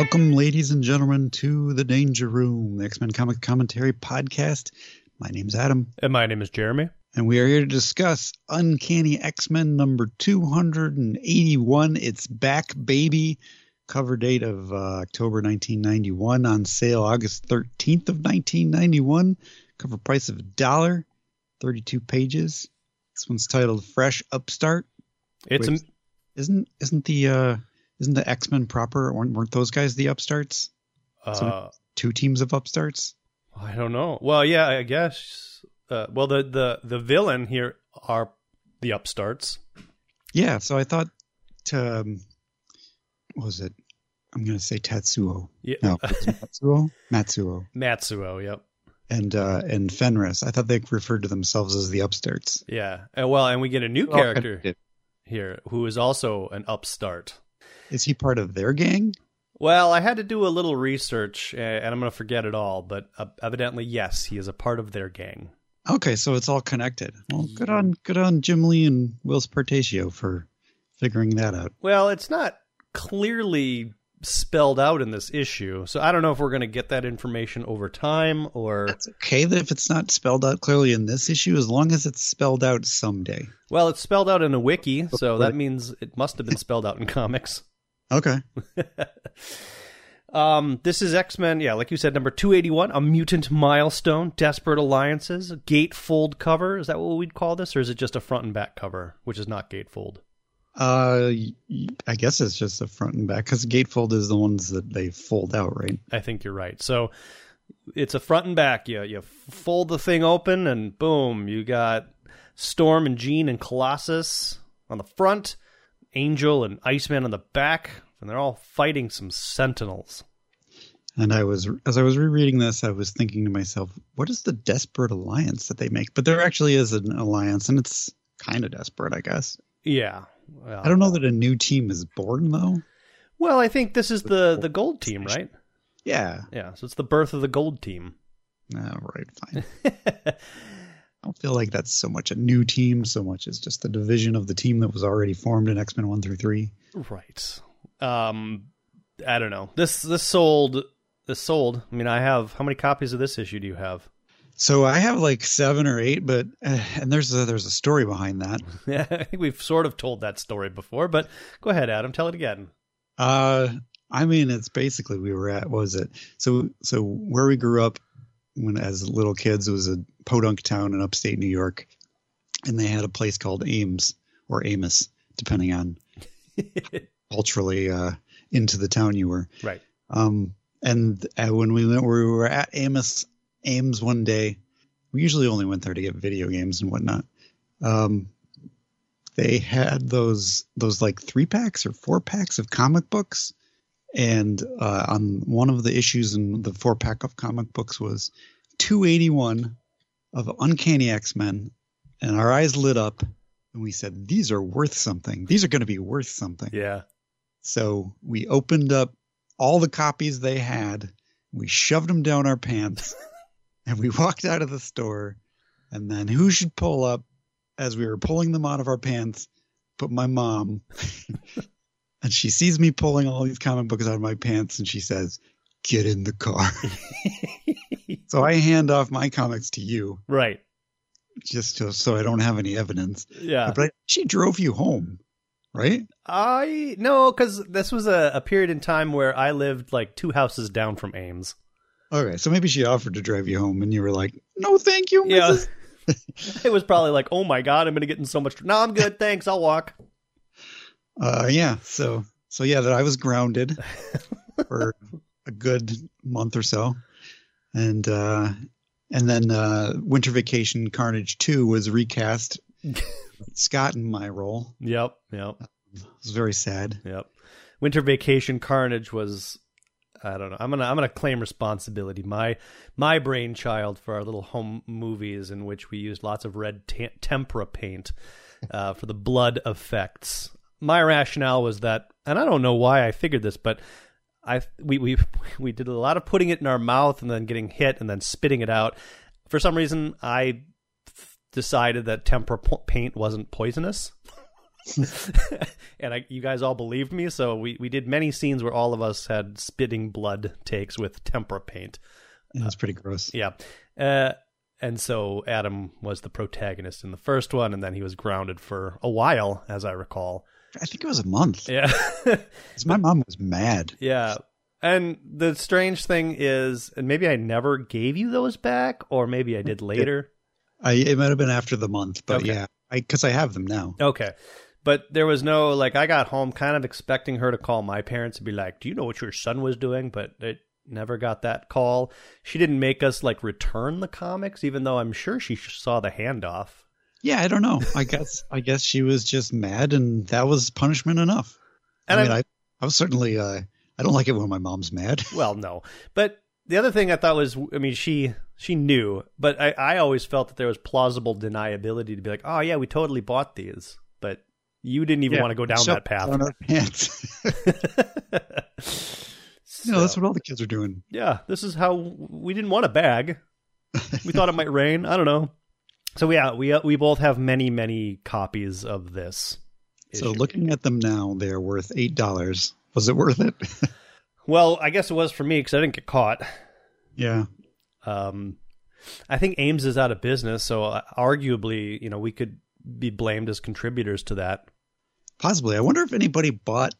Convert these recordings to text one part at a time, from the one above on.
Welcome, ladies and gentlemen, to the Danger Room, the X Men Comic Commentary Podcast. My name's Adam, And my name is Jeremy. and we are here to discuss Uncanny X Men number 281. It's back, baby. Cover date of uh, October 1991, on sale August 13th of 1991. Cover price of a dollar, 32 pages. This one's titled Fresh Upstart. It's Wait. a, Isn't isn't the uh, isn't the X Men proper? Weren't, weren't those guys the upstarts? uh, Two teams of upstarts. I don't know. Well, yeah, I guess. Uh, well, the, the the villain here are the upstarts. Yeah, so I thought, um, what was it? I'm gonna say Tatsuo. Yeah, No, was Matsuo. Matsuo Matsuo. Yep. and uh, and Fenris. I thought they referred to themselves as the upstarts. Yeah. Uh, well, and we get a new Well, character here who is also an upstart. Is he part of their gang? Well, I had to do a little research, and I'm going to forget it all. But uh, evidently, yes, he is a part of their gang. Okay, so it's all connected. Well, good on good on Jim Lee and Will Portacio for figuring that out. Well, it's not clearly spelled out in this issue, so I don't know if we're going to get that information over time or. It's okay that if it's not spelled out clearly in this issue, as long as it's spelled out someday. Well, it's spelled out in a wiki, so that means it must have been spelled out in comics. Okay. Um, this is X Men, yeah, like you said, number 281, a mutant milestone, desperate alliances, gatefold cover. Is that what we'd call this, or is it just a front and back cover, which is not gatefold? Uh, I guess it's just a front and back because gatefold is the ones that they fold out, right? I think you're right. So it's a front and back. You, you fold the thing open, and boom, you got Storm and Jean and Colossus on the front, Angel and Iceman on the back, and they're all fighting some Sentinels. And I was, as I was rereading this, I was thinking to myself, what is the desperate alliance that they make? But there actually is an alliance, and it's kind of desperate, I guess. Yeah. Well, I don't know that a new team is born though. Well, I think this is the the gold team, right? Yeah. Yeah, so it's the birth of the gold team. All right, fine. I don't feel like that's so much a new team, so much as just the division of the team that was already formed in X Men One through Three. right. Um I don't know. This this sold this sold. I mean, I have how many copies of this issue do you have? So I have like seven or eight, but uh, and there's a, there's a story behind that. Yeah, I think we've sort of told that story before, but go ahead, Adam, tell it again. Uh, I mean, it's basically we were at what was it? So so where we grew up when as little kids it was a podunk town in upstate New York, and they had a place called Ames or Amos, depending on culturally uh, into the town you were. Right. Um, and uh, when we went, we were at Amos Ames one day. We usually only went there to get video games and whatnot. Um, they had those those like three packs or four packs of comic books, and uh, on one of the issues in the four pack of comic books was 281 of Uncanny X Men, and our eyes lit up, and we said, "These are worth something. These are going to be worth something." Yeah. So we opened up all the copies they had, we shoved them down our pants, and we walked out of the store. And then who should pull up as we were pulling them out of our pants? But my mom. and she sees me pulling all these comic books out of my pants and she says, Get in the car. so I hand off my comics to you Right. just to, so I don't have any evidence. Yeah. But she drove you home, right? I no, because this was a, a period in time where I lived like two houses down from Ames. Okay, so maybe she offered to drive you home, and you were like, "No, thank you, Yeah. It was probably like, oh my god, I'm gonna get in so much. Tr- no, I'm good, thanks. I'll walk. Uh, yeah. So, so yeah, that I was grounded for a good month or so, and uh, and then uh, Winter Vacation Carnage Two was recast. Scott in my role. Yep, yep, It was very sad. yep. Winter Vacation Carnage was. I don't know. I'm gonna I'm gonna claim responsibility. My my brainchild for our little home movies in which we used lots of red te- tempera paint uh, for the blood effects. My rationale was that, and I don't know why I figured this, but I we we we did a lot of putting it in our mouth and then getting hit and then spitting it out. For some reason, I decided that tempera paint wasn't poisonous. and I, you guys all believed me, so we, we did many scenes where all of us had spitting blood takes with tempera paint. That's was pretty gross. Yeah. Uh, and so Adam was the protagonist in the first one, and then he was grounded for a while, as I recall. I think it was a month. Yeah. my mom was mad. yeah. And the strange thing is, and maybe I never gave you those back, or maybe I did later. I it might have been after the month, but Okay. yeah, I because I have them now. Okay. But there was no, like, I got home kind of expecting her to call my parents and be like, Do you know what your son was doing? But it never got that call. She didn't make us, like, return the comics, even though I'm sure she saw the handoff. Yeah, I don't know. I guess I guess she was just mad, and that was punishment enough. And I mean, I- I I was certainly uh, I don't like it when my mom's mad. Well, no. But the other thing I thought was, I mean, she she knew, but I, I always felt that there was plausible deniability to be like, oh, yeah, we totally bought these. But you didn't even Yeah, want to go down that path. down our pants. you know, that's what all the kids are doing. yeah, this is how we didn't want a bag. We thought it might rain. I don't know. So yeah, we uh, we both have many many copies of this. So issue. looking at them now, they're worth eight dollars. Was it worth it? well, I guess it was for me because I didn't get caught. yeah. Um, I think Ames is out of business, so uh, arguably, you know, we could be blamed as contributors to that. Possibly. I wonder if anybody bought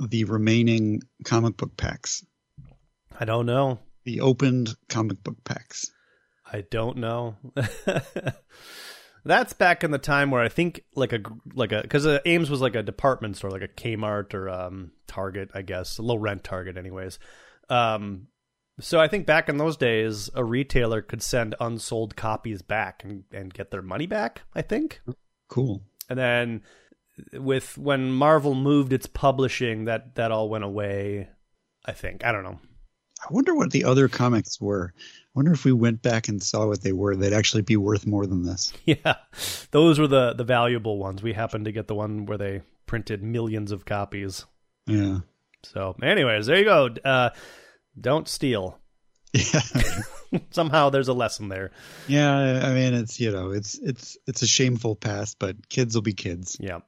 the remaining comic book packs, I don't know. the opened comic book packs. I don't know. That's back in the time where I think like a like a because uh, Ames was like a department store, like a Kmart or um, Target, I guess, a low rent Target, anyways. Um, so I think back in those days, a retailer could send unsold copies back and, and get their money back. I think, Cool. and then with when Marvel moved its publishing, that that all went away. I think I don't know. I wonder what the other comics were. I wonder if we went back and saw what they were, they'd actually be worth more than this. Yeah, those were the the valuable ones. We happened to get the one where they printed millions of copies. Yeah. So, anyways, there you go. Uh, don't steal. Yeah. Somehow, there's a lesson there. yeah. I mean, it's, you know, it's, it's, it's a shameful past, but kids will be kids. Yeah.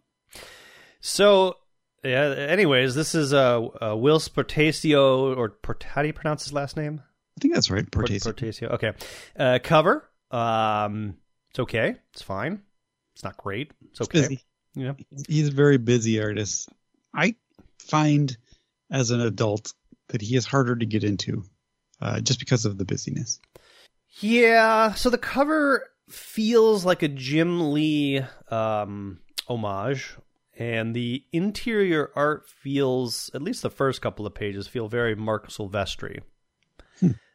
So, yeah. Anyways, this is uh, uh Will Portacio, or Port- how do you pronounce his last name? I think that's right. Port- Portacio. Portacio. Okay. Uh, cover. Um, it's okay. It's fine. It's not great. It's okay. Busy. Yeah. He's a very busy artist. I find as an adult that he is harder to get into uh, just because of the busyness. Yeah, so the cover feels like a Jim Lee um, homage, and the interior art feels, at least the first couple of pages, feel very Marc Silvestri.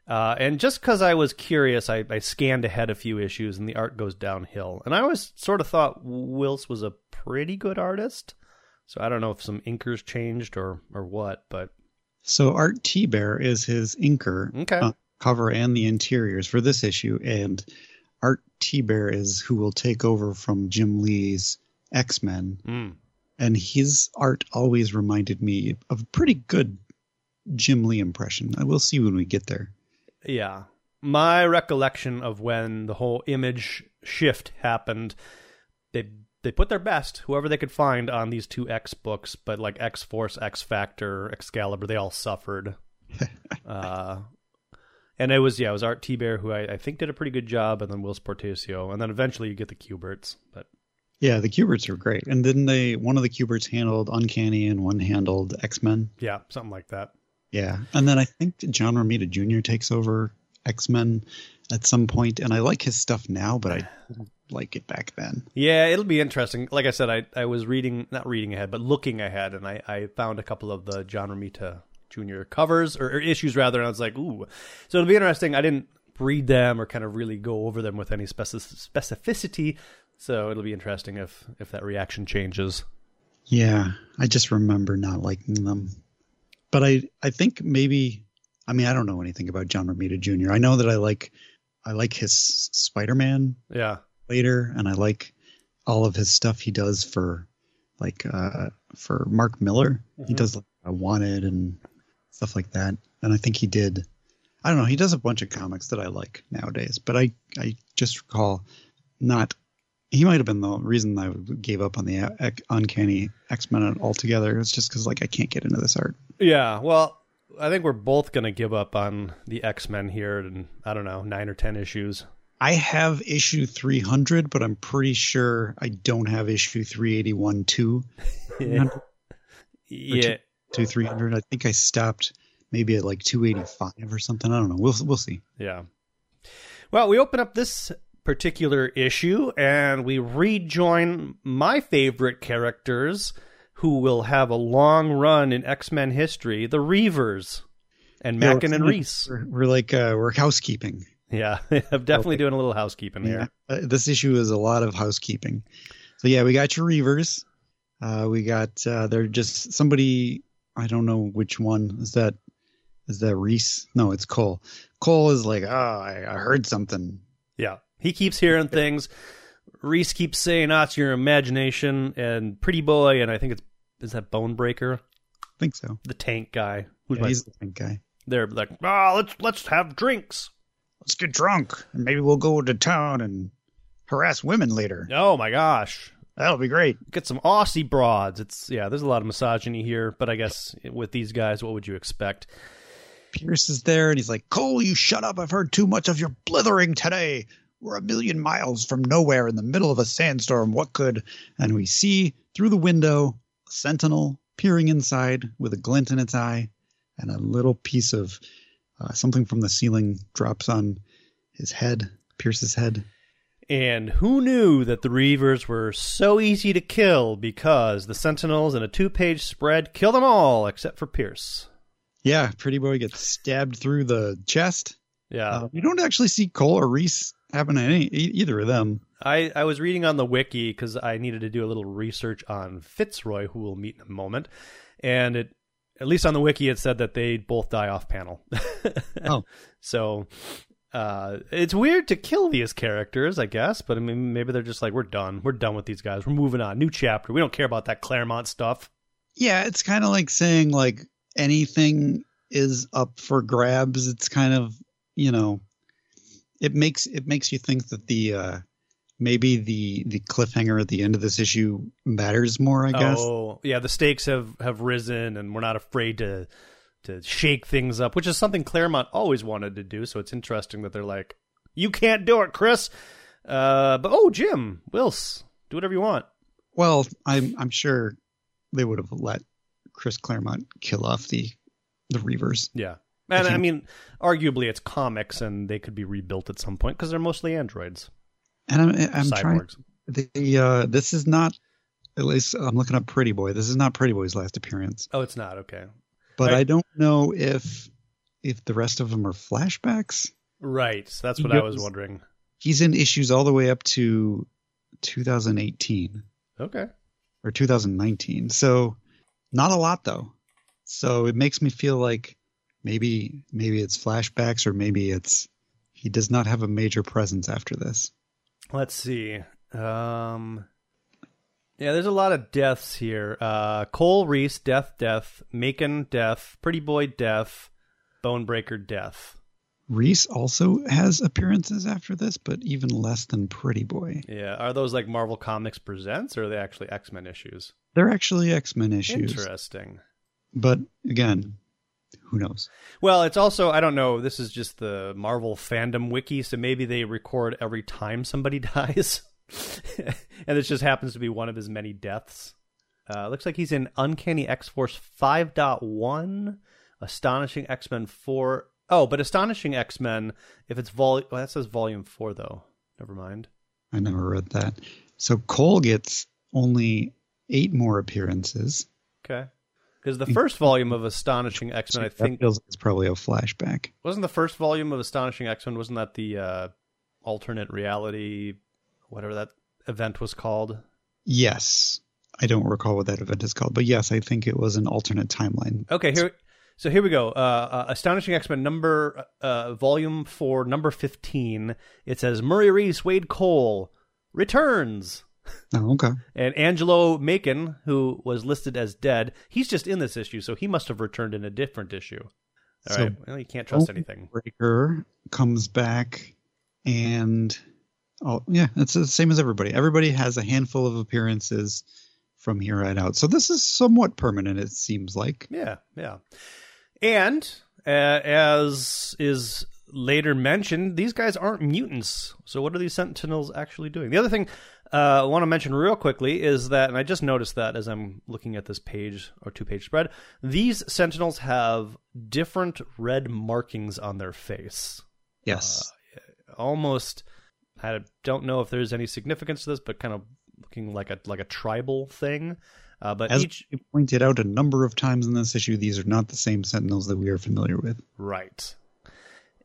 Uh, and just because I was curious, I, I scanned ahead a few issues, and the art goes downhill. And I always sort of thought Wills was a pretty good artist, so I don't know if some inkers changed or or what, but So Art Thibert is his inker okay, uh, cover and the interiors for this issue, and Art Thibert is who will take over from Jim Lee's X Men, Mm. And his art always reminded me of a pretty good Jim Lee impression. I will see when we get there. Yeah. My recollection of when the whole image shift happened, they they put their best, whoever they could find, on these two X books, but like X Force, X Factor, Excalibur, they all suffered. uh, and it was yeah, it was Art Thibert who I, I think did a pretty good job, and then Will Portacio, and then eventually you get the Kuberts. But Yeah, the Kuberts are great, and then they one of the Kuberts handled Uncanny and one handled X Men. yeah, something like that. Yeah, and then I think John Romita Jr. takes over X Men at some point, and I like his stuff now, but I like it back then. Yeah, it'll be interesting. Like I said, I, I was reading, not reading ahead, but looking ahead, and I, I found a couple of the John Romita Jr. covers, or, or issues rather, and I was like, ooh. So it'll be interesting. I didn't read them or kind of really go over them with any specificity, so it'll be interesting if, if that reaction changes. Yeah, I just remember not liking them, but I I think maybe I mean I don't know anything about John Romita Jr. I know that I like I like his Spider Man Yeah. later, and I like all of his stuff he does for like uh for Mark Millar. He Mhm. does like uh, Wanted and stuff like that, and I think he did. I don't know. He does a bunch of comics that I like nowadays, but I I just recall not he might have been the reason I gave up on the Uncanny X Men altogether. It's just because like I can't get into this art. Yeah, well, I think we're both going to give up on the X Men here, and I don't know, nine or ten issues. I have issue 300, but I'm pretty sure I don't have issue 381 too. yeah. yeah. To 300. I think I stopped maybe at like 285 or something. I don't know. We'll we'll see. Yeah. Well, we open up this particular issue and we rejoin my favorite characters who will have a long run in X-Men history, the Reavers and yeah, Macon and Reese. We're, we're like uh, we're housekeeping. Yeah, I'm definitely okay. doing a little housekeeping yeah. here. Uh, this issue is a lot of housekeeping. So yeah, we got your Reavers. Uh, we got uh, they're just somebody. I don't know which one is that. Is that Reese? No, it's Cole. Cole is like, oh, I, I heard something. Yeah, he keeps hearing things. Reese keeps saying, "Ah, it's your imagination." And Pretty Boy, and I think it's is that Bonebreaker. I think so. The tank guy. Who's yeah, he's the tank guy. They're like, "Ah, oh, let's let's have drinks. Let's get drunk, and maybe we'll go to town and harass women later." Oh my gosh, that'll be great. Get some Aussie broads. It's yeah. There's a lot of misogyny here, but I guess with these guys, what would you expect? Pierce is there, and he's like, "Cole, you shut up! I've heard too much of your blithering today." We're a million miles from nowhere in the middle of a sandstorm. What could? And we see through the window a sentinel peering inside with a glint in its eye, and a little piece of uh, something from the ceiling drops on his head, Pierce's head. And who knew that the Reavers were so easy to kill because the Sentinels in a two page spread kill them all except for Pierce? Yeah, Pretty Boy gets stabbed through the chest. Yeah. Uh, you don't actually see Cole or Reese happen to any either of them. I, I was reading on the wiki because I needed to do a little research on Fitzroy, who we'll meet in a moment, and it at least on the wiki it said that they both die off panel. oh, so uh, it's weird to kill these characters, I guess, but I mean maybe they're just like we're done, we're done with these guys, we're moving on, new chapter. We don't care about that Claremont stuff. Yeah, it's kind of like saying like anything is up for grabs. It's kind of you know it makes it makes you think that the uh, maybe the the cliffhanger at the end of this issue matters more. I guess. Oh yeah, the stakes have have risen, and we're not afraid to to shake things up, which is something Claremont always wanted to do. So it's interesting that they're like, "You can't do it, Chris." Uh, but oh, Jim Wills, do whatever you want. Well, I'm I'm sure they would have let Chris Claremont kill off the the Reavers. Yeah. And I mean, arguably, it's comics, and they could be rebuilt at some point because they're mostly androids. And I'm, I'm trying. The uh, this is not. At least I'm looking up Pretty Boy. This is not Pretty Boy's last appearance. Oh, it's not okay. But right. I don't know if if the rest of them are flashbacks. Right. So that's what I was wondering. He's in issues all the way up to 2018. Okay. Or 2019. So not a lot though. So it makes me feel like maybe maybe it's flashbacks or maybe it's he does not have a major presence after this. Let's see. Um, yeah, there's a lot of deaths here. Uh, Cole Reese, death, death. Macon, death. Pretty Boy, death. Bonebreaker, death. Reese also has appearances after this, but even less than Pretty Boy. Yeah, are those like Marvel Comics Presents, or are they actually X Men issues? They're actually X Men issues. Interesting. But again, who knows? Well, it's also I don't know. This is just the Marvel fandom wiki, so maybe they record every time somebody dies, and this just happens to be one of his many deaths. Uh, looks like he's in Uncanny X Force 5.1, Astonishing X Men 4. Oh, but Astonishing X Men, if it's vol, well, that says Volume 4 though. Never mind. I never read that. So Cole gets only eight more appearances. Okay. Because the first volume of Astonishing X Men, I think, feels it's probably a flashback. Wasn't the first volume of Astonishing X Men? Wasn't that the uh, alternate reality, whatever that event was called? Yes, I don't recall what that event is called, but yes, I think it was an alternate timeline. Okay, here. So here we go. Uh, uh, Astonishing X Men number uh, volume four, number fifteen. It says Murray Reese, Wade Cole returns. Oh, okay. And Angelo Macon, who was listed as dead, he's just in this issue, so he must have returned in a different issue. All so, right. Well, you can't trust anything. Breaker comes back, and Oh yeah, it's the same as everybody. Everybody has a handful of appearances from here right out. So this is somewhat permanent. It seems like. Yeah, yeah. And uh, as is later mentioned, these guys aren't mutants. So what are these Sentinels actually doing? The other thing uh, I want to mention real quickly is that, and I just noticed that as I'm looking at this page or two page spread, these Sentinels have different red markings on their face. Yes. Uh, almost, I don't know if there's any significance to this, but kind of looking like a like a tribal thing. Uh, but As each pointed out a number of times in this issue, these are not the same Sentinels that we are familiar with. Right.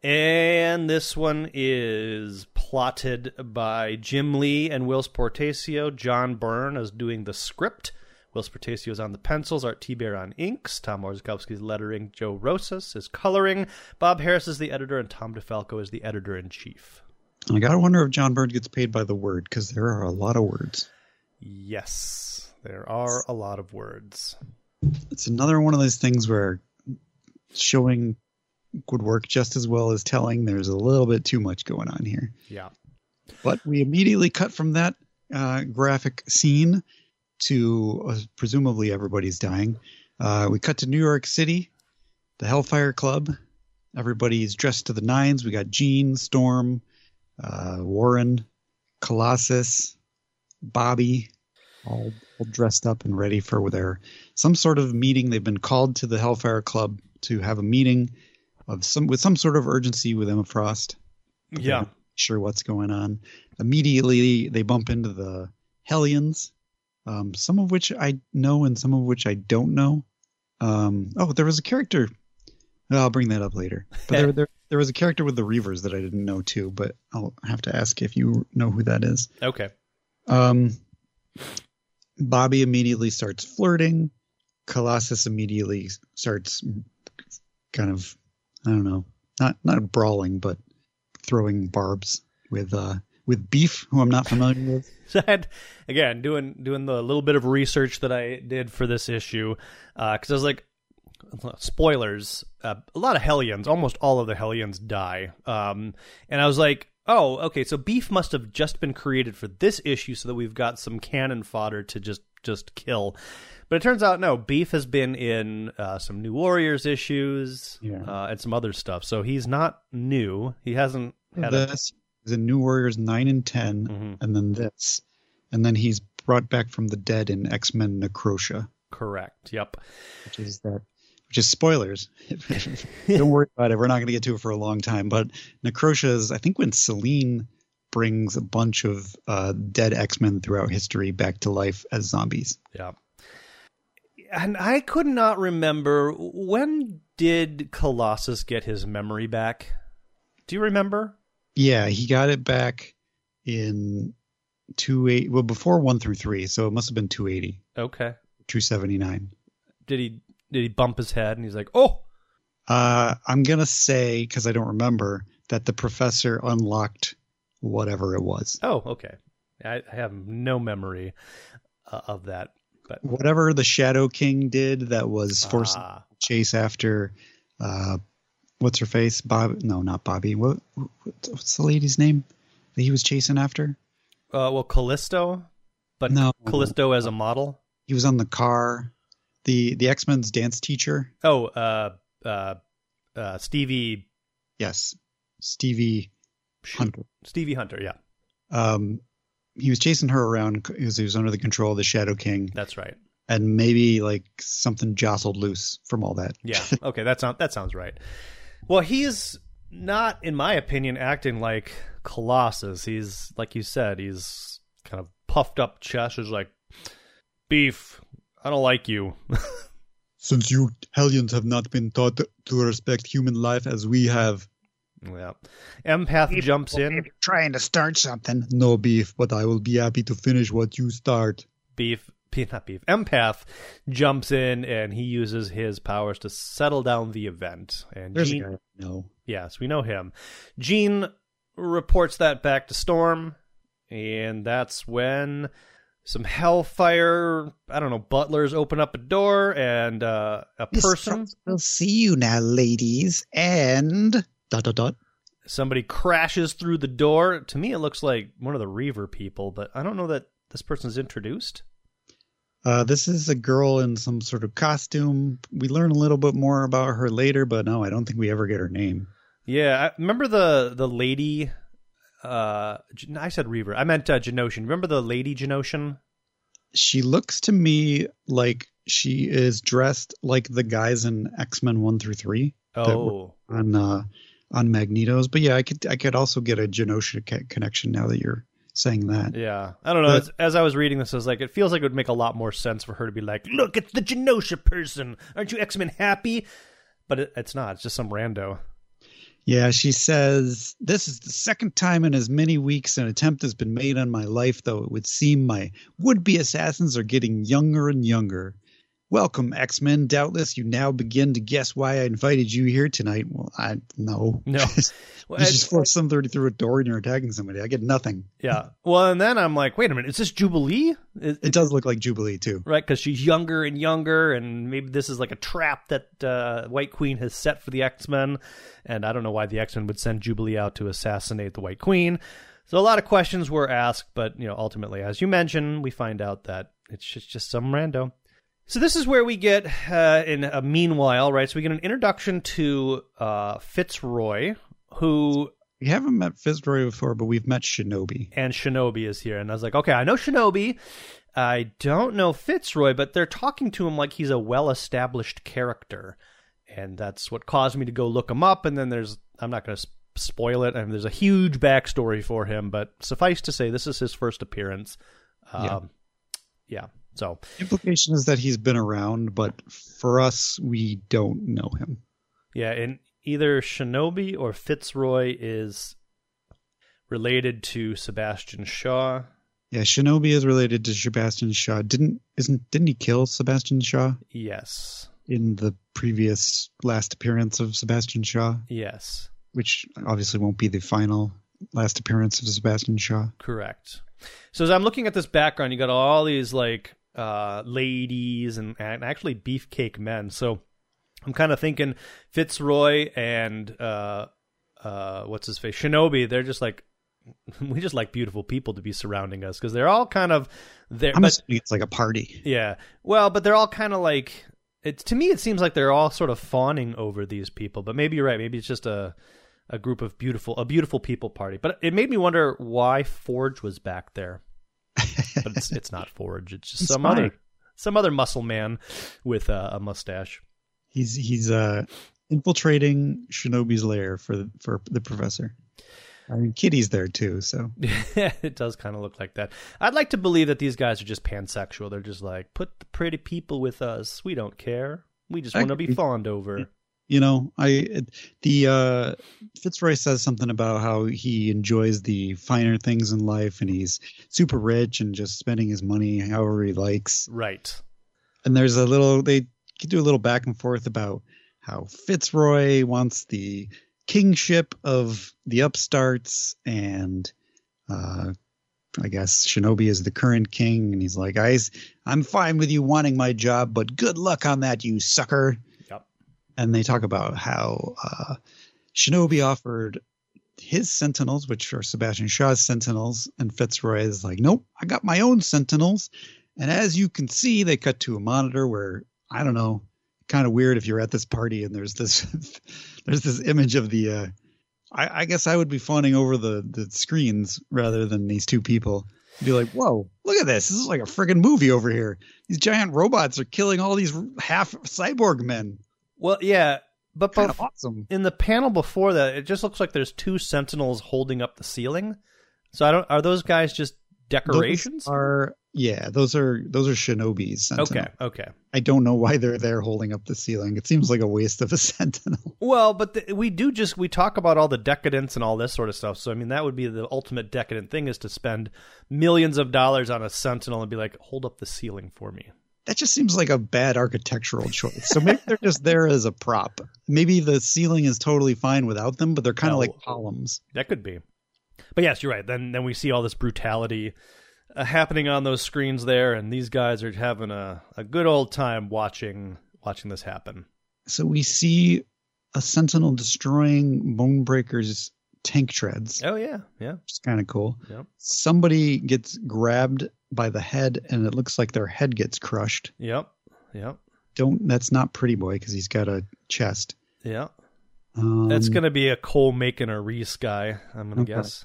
And this one is plotted by Jim Lee and Will Portacio. John Byrne is doing the script. Will Portacio is on the pencils. Art Thibert on inks. Tom Orzechowski's lettering. Joe Rosas is coloring. Bob Harras is the editor, and Tom DeFalco is the editor in chief. I gotta wonder if John Byrne gets paid by the word because there are a lot of words. Yes, there are a lot of words. It's another one of those things where showing would work just as well as telling. There's a little bit too much going on here. Yeah. But we immediately cut from that uh, graphic scene to uh, presumably everybody's dying. Uh, we cut to New York City, the Hellfire Club. Everybody's dressed to the nines. We got Jean, Storm, uh, Warren, Colossus, Bobby, all, all dressed up and ready for their some sort of meeting. They've been called to the Hellfire Club to have a meeting of some with some sort of urgency with Emma Frost. Yeah. Sure, what's going on? Immediately, they bump into the Hellions, um, some of which I know and some of which I don't know. Um, oh, there was a character. I'll bring that up later. But there, there, there was a character with the Reavers that I didn't know too. But I'll have to ask if you know who that is. Okay. Um, Bobby immediately starts flirting. Colossus immediately starts kind of, I don't know, not not brawling, but throwing barbs with uh with Beef, who I'm not familiar with. So had, again, doing doing the little bit of research that I did for this issue, because I was like, spoilers. Uh, a lot of Hellions, almost all of the Hellions die, um, and I was like, oh, okay, so Beef must have just been created for this issue, so that we've got some cannon fodder to just just kill. But it turns out no, Beef has been in uh, some New Warriors issues Yeah. uh, and some other stuff, so he's not new. He hasn't had a This is in New Warriors nine and 10 Mhm. and then this, and then he's brought back from the dead in X Men Necrosha, correct. Yep. which is that, which is spoilers. Don't worry about it. We're not going to get to it for a long time. But Necrosha is, I think, when Selene brings a bunch of uh, dead X Men throughout history back to life as zombies. Yeah. And I could not remember when did Colossus get his memory back? Do you remember? Yeah, he got it back in two eight. Well, before one through three, so it must have been two eighty, Okay. two seventy nine. Did he did he bump his head and he's like, "Oh, Uh, I'm gonna say because I don't remember that the professor unlocked whatever it was. oh, okay." I, I have no memory uh, of that, but Whatever the Shadow King did that was forced Ah, chase after. Uh, what's her face? Bob? No, not Bobby. What? What's the lady's name that he was chasing after? uh, well, Callisto, but No. Callisto as a model. He was on the car. The the X Men's dance teacher. Oh, uh, uh, uh, Stevie Yes, Stevie Hunter. Stevie Hunter. Yeah, Um, he was chasing her around because he was under the control of the Shadow King, that's right. and maybe like something jostled loose from all that. Yeah. Okay. That sounds that sounds right. Well, he's not, in my opinion, acting like Colossus. He's like you said. He's kind of puffed up chest. He's like, beef. I don't like you. Since you Hellions have not been taught to respect human life as we have, yeah. Empath jumps in. trying to start something. No beef, but I will be happy to finish what you start. Beef. be- Not beef. Empath jumps in and he uses his powers to settle down the event. And There's Jean- No. Yes, we know him. Jean reports that back to Storm, and that's when some hellfire, I don't know, butlers open up a door, and uh, a person We'll see you now, ladies, and dot dot dot. somebody crashes through the door. To me, it looks like one of the Reaver people, but I don't know that this person's introduced. Uh, this is a girl in some sort of costume. We learn a little bit more about her later, but no, I don't think we ever get her name. Yeah, I remember the the lady. Uh, I said Reaver. I meant uh, Genoshan. Remember the lady Genoshan? She looks to me like she is dressed like the guys in X Men one through three. Oh, on uh, on Magneto's. But yeah, I could I could also get a Genosha connection now that you're saying that. Yeah, I don't know. But, as, I was reading this, I was like, it feels like it would make a lot more sense for her to be like, "Look, it's the Genosha person. Aren't you X Men happy?" But it, it's not. It's just some rando. Yeah, she says, This is the second time in as many weeks an attempt has been made on my life, though it would seem my would be assassins are getting younger and younger. Welcome, X Men. Doubtless you now begin to guess why I invited you here tonight. Well, I no. No. Well, you just forced somebody through a door and you're attacking somebody. I get nothing. Yeah. Well, and then I'm like, wait a minute, is this Jubilee? It, it does look like Jubilee, too. Right, because she's younger and younger, and maybe this is like a trap that uh, White Queen has set for the X Men. And I don't know why the X Men would send Jubilee out to assassinate the White Queen. So a lot of questions were asked, but you know, ultimately, as you mentioned, we find out that it's just, just some rando. So this is where we get uh, in a meanwhile, right? So we get an introduction to uh, Fitzroy, who we haven't met Fitzroy before, but we've met Shinobi, and Shinobi is here. And I was like, okay, I know Shinobi. I don't know Fitzroy, but they're talking to him like he's a well-established character, and that's what caused me to go look him up. And then there's, I'm not going to spoil it, and there's a huge backstory for him, but suffice to say, this is his first appearance. Um, yeah. yeah. So implication is that he's been around, but for us, we don't know him. Yeah, and either Shinobi or Fitzroy is related to Sebastian Shaw. Yeah, Shinobi is related to Sebastian Shaw. Didn't isn't didn't he kill Sebastian Shaw? Yes. In the previous last appearance of Sebastian Shaw? Yes. Which obviously won't be the final last appearance of Sebastian Shaw. Correct. So as I'm looking at this background, you got all these like uh, ladies and, and actually beefcake men. So I'm kind of thinking Fitzroy and uh, uh, what's his face Shinobi. They're just like we just like beautiful people to be surrounding us because they're all kind of there. It's like a party. Yeah. Well, but they're all kind of like it's to me. It seems like they're all sort of fawning over these people. But maybe you're right. Maybe it's just a a group of beautiful a beautiful people party. But it made me wonder why Forge was back there but it's it's not Forge. It's just it's some fine. other some other muscle man with a mustache. He's he's uh, infiltrating Shinobi's lair for for the professor. I mean, Kitty's there too, so it does kind of look like that. I'd like to believe that these guys are just pansexual. They're just like, put the pretty people with us. We don't care. We just want to be fawned over you know i the uh fitzroy says something about how he enjoys the finer things in life and he's super rich and just spending his money however he likes right and there's a little they do a little back and forth about how fitzroy wants the kingship of the upstarts and uh I guess Shinobi is the current king, and he's like, "Guys, I'm fine with you wanting my job, but good luck on that, you sucker." And they talk about how uh, Shinobi offered his Sentinels, which are Sebastian Shaw's Sentinels, and Fitzroy is like, nope, I got my own Sentinels. And as you can see, they cut to a monitor where I don't know, kind of weird if you're at this party and there's this there's this image of the. Uh, I, I, guess I would be fawning over the the screens rather than these two people. Be like, whoa, look at this! This is like a friggin' movie over here. These giant robots are killing all these half cyborg men. Well, yeah, but kind of awesome. In the panel before that, it just looks like there's two sentinels holding up the ceiling. So I don't. Are those guys just decorations? Those are yeah, those are those are shinobi's. Sentinel. Okay, okay. I don't know why they're there holding up the ceiling. It seems like a waste of a sentinel. Well, but the, we do just we talk about all the decadence and all this sort of stuff. So I mean, that would be the ultimate decadent thing is to spend millions of dollars on a sentinel and be like, hold up the ceiling for me that just seems like a bad architectural choice. So maybe they're just there as a prop. Maybe the ceiling is totally fine without them, but they're kind of like columns. That could be. But yes, you're right. Then then we see all this brutality uh, happening on those screens there, and these guys are having a, a good old time watching watching this happen. So we see a sentinel destroying Bonebreaker's tank treads, Oh yeah, yeah. is kind of cool. Yep. Somebody gets grabbed by the head, and it looks like their head gets crushed. Yep. Yep. Don't. That's not Pretty Boy because he's got a chest. Yeah. Um, That's gonna be a Cole Macon or Reese guy, I'm gonna Okay. guess.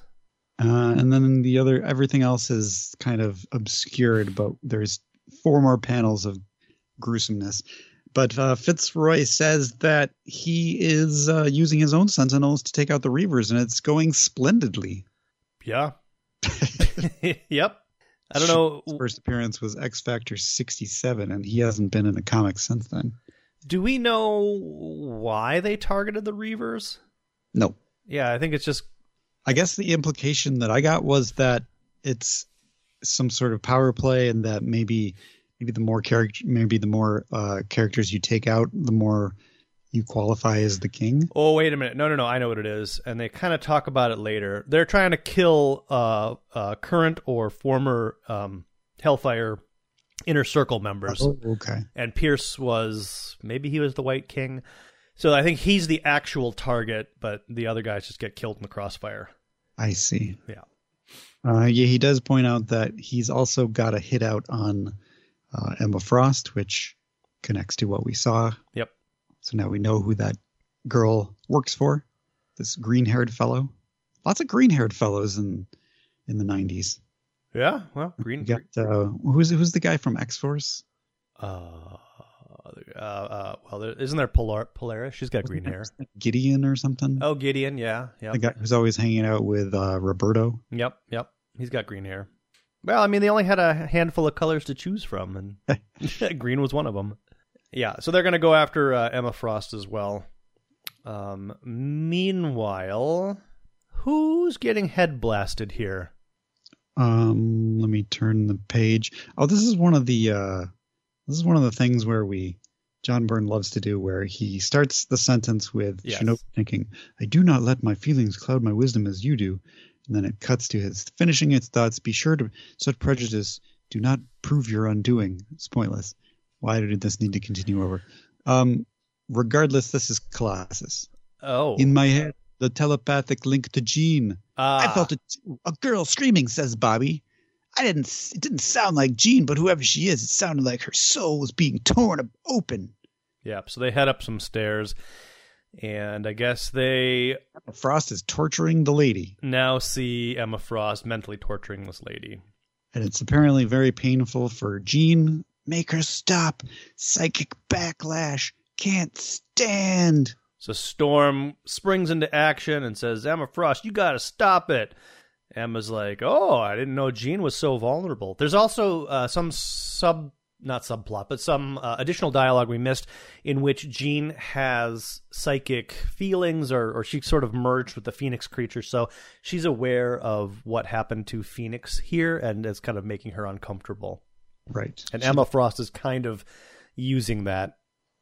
Uh, and then the other, everything else is kind of obscured, but there's four more panels of gruesomeness. But uh, Fitzroy says that he is uh, using his own Sentinels to take out the Reavers, and it's going splendidly. Yeah. yep. I don't know. His first appearance was X Factor 67, and he hasn't been in a comic since then. Do we know why they targeted the Reavers? No. Yeah, I think it's just I guess the implication that I got was that it's some sort of power play, and that maybe maybe the more character, maybe the more uh, characters you take out, the more you qualify as the king. Oh, wait a minute. No, no, no. I know what it is. And they kind of talk about it later. They're trying to kill uh, uh, current or former um, Hellfire inner circle members. Oh, okay. And Pierce was maybe he was the White King. So I think he's the actual target, but the other guys just get killed in the crossfire. I see. Yeah. Uh, yeah, he does point out that he's also got a hit out on uh, Emma Frost, which connects to what we saw. Yep. So now we know who that girl works for. This green-haired fellow. Lots of green-haired fellows in in the '90s. Yeah. Well, Green. We got uh, who's who's the guy from X Force? Uh, uh, uh, well, there, isn't there Polar- Polaris? She's got green hair. Gideon or something. Oh, Gideon. Yeah. Yeah. the guy who's always hanging out with uh, Roberto. Yep, yep. He's got green hair. Well, I mean, they only had a handful of colors to choose from, and green was one of them. Yeah, so they're going to go after uh, Emma Frost as well. Um, meanwhile, who's getting head blasted here? Um, let me turn the page. Oh, this is one of the uh, this is one of the things where we John Byrne loves to do, where he starts the sentence with Yes. Shinobi thinking, "I do not let my feelings cloud my wisdom as you do," and then it cuts to his finishing its thoughts. Be sure to such prejudice do not prove your undoing. It's pointless. Why did this need to continue over? Um, regardless, this is Colossus. Oh, In my head, the telepathic link to Jean. I Ah, felt a, a girl screaming, says Bobby. I didn't. It didn't sound like Jean, but whoever she is, it sounded like her soul was being torn open. Yeah. So they head up some stairs, and I guess they Frost is torturing the lady, now see Emma Frost mentally torturing this lady. and it's apparently very painful for Jean. Make her stop. Psychic backlash. Can't stand. So Storm springs into action and says, Emma Frost, you got to stop it. Emma's like, oh, I didn't know Jean was so vulnerable. There's also uh, some sub, not subplot, but some uh, additional dialogue we missed in which Jean has psychic feelings or, or she sort of merged with the Phoenix creature. So she's aware of what happened to Phoenix here and it's kind of making her uncomfortable. Right. And Emma Frost is kind of using that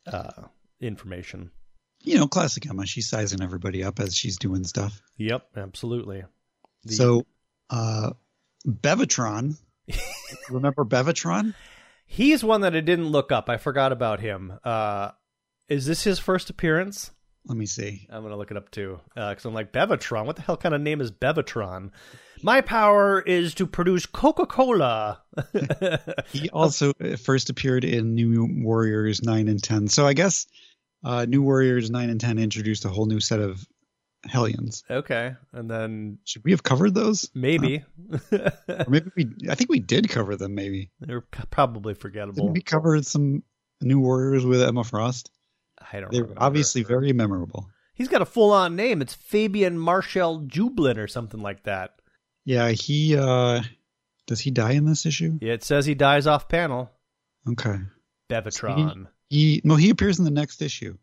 uh, information. You know, classic Emma. She's sizing everybody up as she's doing stuff. Yep, absolutely. The- So, uh, Bevatron. remember Bevatron? He's one that I didn't look up. I forgot about him. Uh, is this his first appearance? Let me see. I'm gonna look it up too, because I'm like Bevatron. What the hell kind of name is Bevatron? My power is to produce Coca Cola. He also uh, first appeared in New Warriors 9 and 10. So I guess uh, New Warriors 9 and 10 introduced a whole new set of Hellions. okay, and then Should we have covered those? maybe Or maybe we, I think we did cover them, maybe. they're probably Didn't forgettable. we covered some New Warriors with Emma Frost? I don't. They're remember. obviously very memorable. He's got a full-on name. It's Fabian Marshall Jublin or something like that. Yeah, he, uh, does he die in this issue? Yeah, it says he dies off panel. Okay. Bevatron. He, no, he appears in the next issue.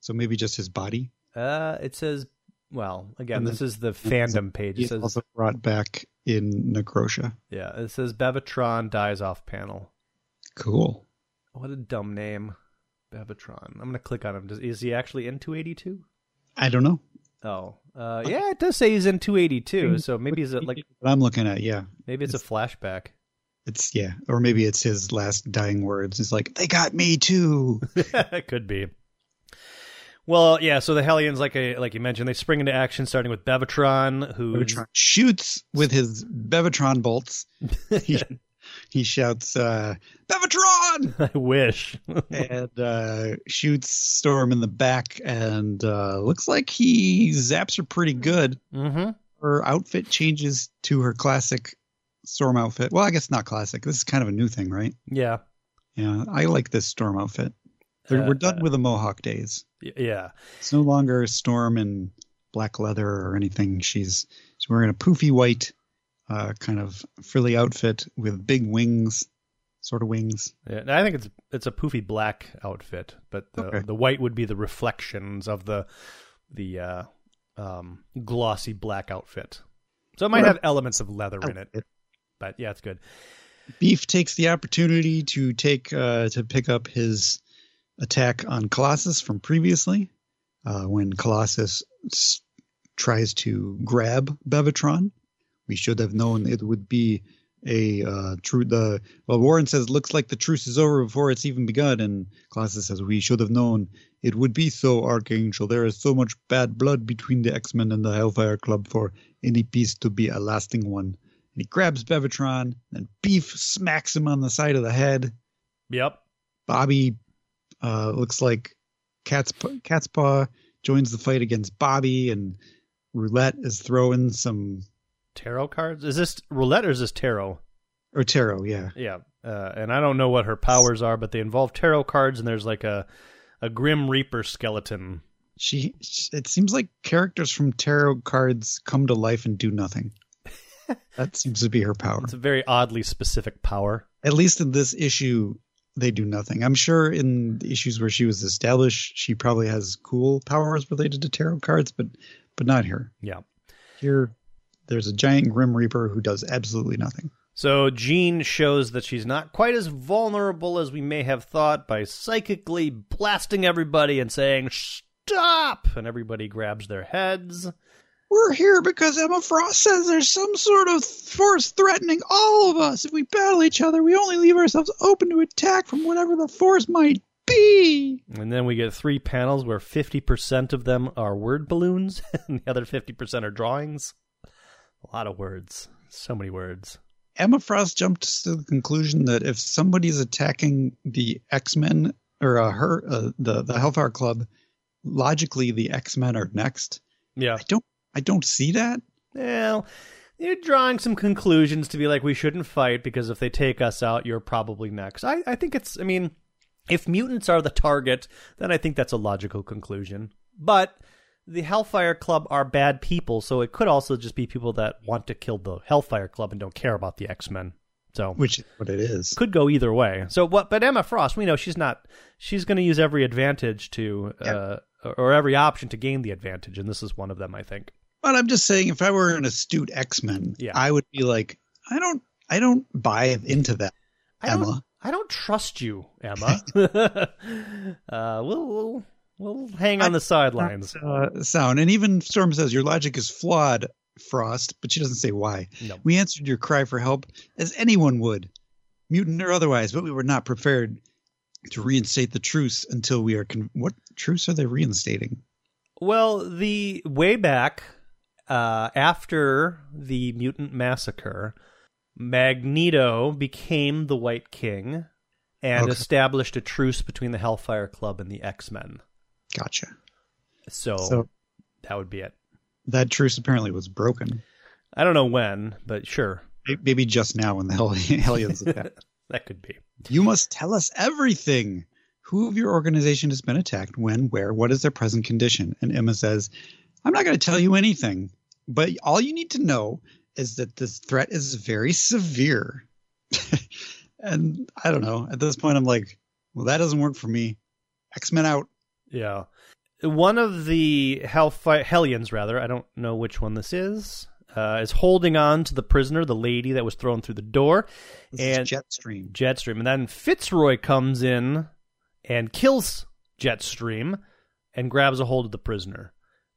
So maybe just his body. Uh, it says, well, again, And this is the fandom page. It He's says, also brought back in Necrosha. yeah, it says Bevatron dies off panel. Cool. What a dumb name, Bevatron. I'm gonna click on him. Does, is he actually in 282? I don't know. Oh, uh, yeah, it does say he's in 282. So maybe is it like What I'm looking at, yeah. maybe it's a flashback. It's yeah, or maybe it's his last dying words. It's like they got me too. it could be. Well, yeah. So the Hellions, like I, like you mentioned, they spring into action, starting with Bevatron, who Bevatron shoots with his Bevatron bolts. he, he shouts, uh, "Bevatron!" I wish. and uh, shoots Storm in the back, and uh, looks like he zaps her pretty good. mm-hmm. Her outfit changes to her classic Storm outfit. Well, I guess not classic. This is kind of a new thing, right? Yeah. Yeah, I like this Storm outfit. We're, Uh, we're done with the Mohawk days. Yeah. It's no longer Storm in black leather or anything. She's she's wearing a poofy white uh, kind of frilly outfit with big wings, sort of wings. Yeah, I think it's it's a poofy black outfit, but the Okay. the white would be the reflections of the the uh, um, glossy black outfit. So it might have elements of leather in it, but yeah, it's good. Beef takes the opportunity to take uh, to pick up his attack on Colossus from previously, uh, when Colossus s- tries to grab Bevatron. We should have known it would be a uh, true. The well, Warren says looks like the truce is over before it's even begun, and Colossus says we should have known it would be so. Archangel, there is so much bad blood between the X Men and the Hellfire Club for any peace to be a lasting one. And he grabs Bevatron, and Beef smacks him on the side of the head. Yep. Bobby uh, looks like Cat's Cat's Paw joins the fight against Bobby, and Roulette is throwing some Tarot cards. Is this roulette or is this tarot? or tarot, yeah. Yeah. Uh, and I don't know what her powers are, but they involve tarot cards, and there's like a a Grim Reaper skeleton. She it seems like characters from tarot cards come to life and do nothing. that seems to be her power. It's a very oddly specific power. At least in this issue, they do nothing. I'm sure in the issues where she was established, she probably has cool powers related to tarot cards, but but not here. Yeah. Here, there's a giant Grim Reaper who does absolutely nothing. So Jean shows that she's not quite as vulnerable as we may have thought by psychically blasting everybody and saying "Stop!" and everybody grabs their heads. We're here because Emma Frost says there's some sort of force threatening all of us. If we battle each other, we only leave ourselves open to attack from whatever the force might be. And then we get three panels where 50% of them are word balloons and the other 50% are drawings. A lot of words. So many words. Emma Frost jumped to the conclusion that if somebody's attacking the X Men or uh, her, uh, the the Hellfire Club, logically the X Men are next. Yeah. I don't, I don't see that. Well, you're drawing some conclusions to be like, we shouldn't fight because if they take us out, you're probably next. I, I think it's, I mean, if mutants are the target, then I think that's a logical conclusion. But the Hellfire Club are bad people, so it could also just be people that want to kill the Hellfire Club and don't care about the X Men. So Which is what it is. could go either way. So what? But Emma Frost, we know she's not. She's going to use every advantage to, uh, or every option to gain the advantage, and this is one of them, I think. But I'm just saying, if I were an astute X Men, Yeah. I would be like, I don't, I don't buy into that, I don't, Emma. I don't trust you, Emma. uh, we'll, we'll we'll hang on the sidelines. uh, sound. And even Storm says your logic is flawed, Frost, but she doesn't say why. No. We answered your cry for help as anyone would, mutant or otherwise, but we were not prepared to reinstate the truce until we are. Con- what truce are they reinstating? Well, the way back uh, after the mutant massacre, Magneto became the White King and Okay. established a truce between the Hellfire Club and the X Men. Gotcha. So, So that would be it. that truce apparently was broken. I don't know when, but sure, Maybe just now when the Hell- Hellions attacked. that could be. You must tell us everything. Who of your organization has been attacked? When? Where? What is their present condition? And Emma says, I'm not going to tell you anything, but all you need to know is that this threat is very severe. and I don't know. At this point, I'm like, well, that doesn't work for me. X Men out. Yeah. One of the Hellfire Hellions, rather, I don't know which one this is, uh, is holding on to the prisoner, the lady that was thrown through the door, This And- Jetstream. Jetstream. And then Fitzroy comes in and kills Jetstream and grabs a hold of the prisoner.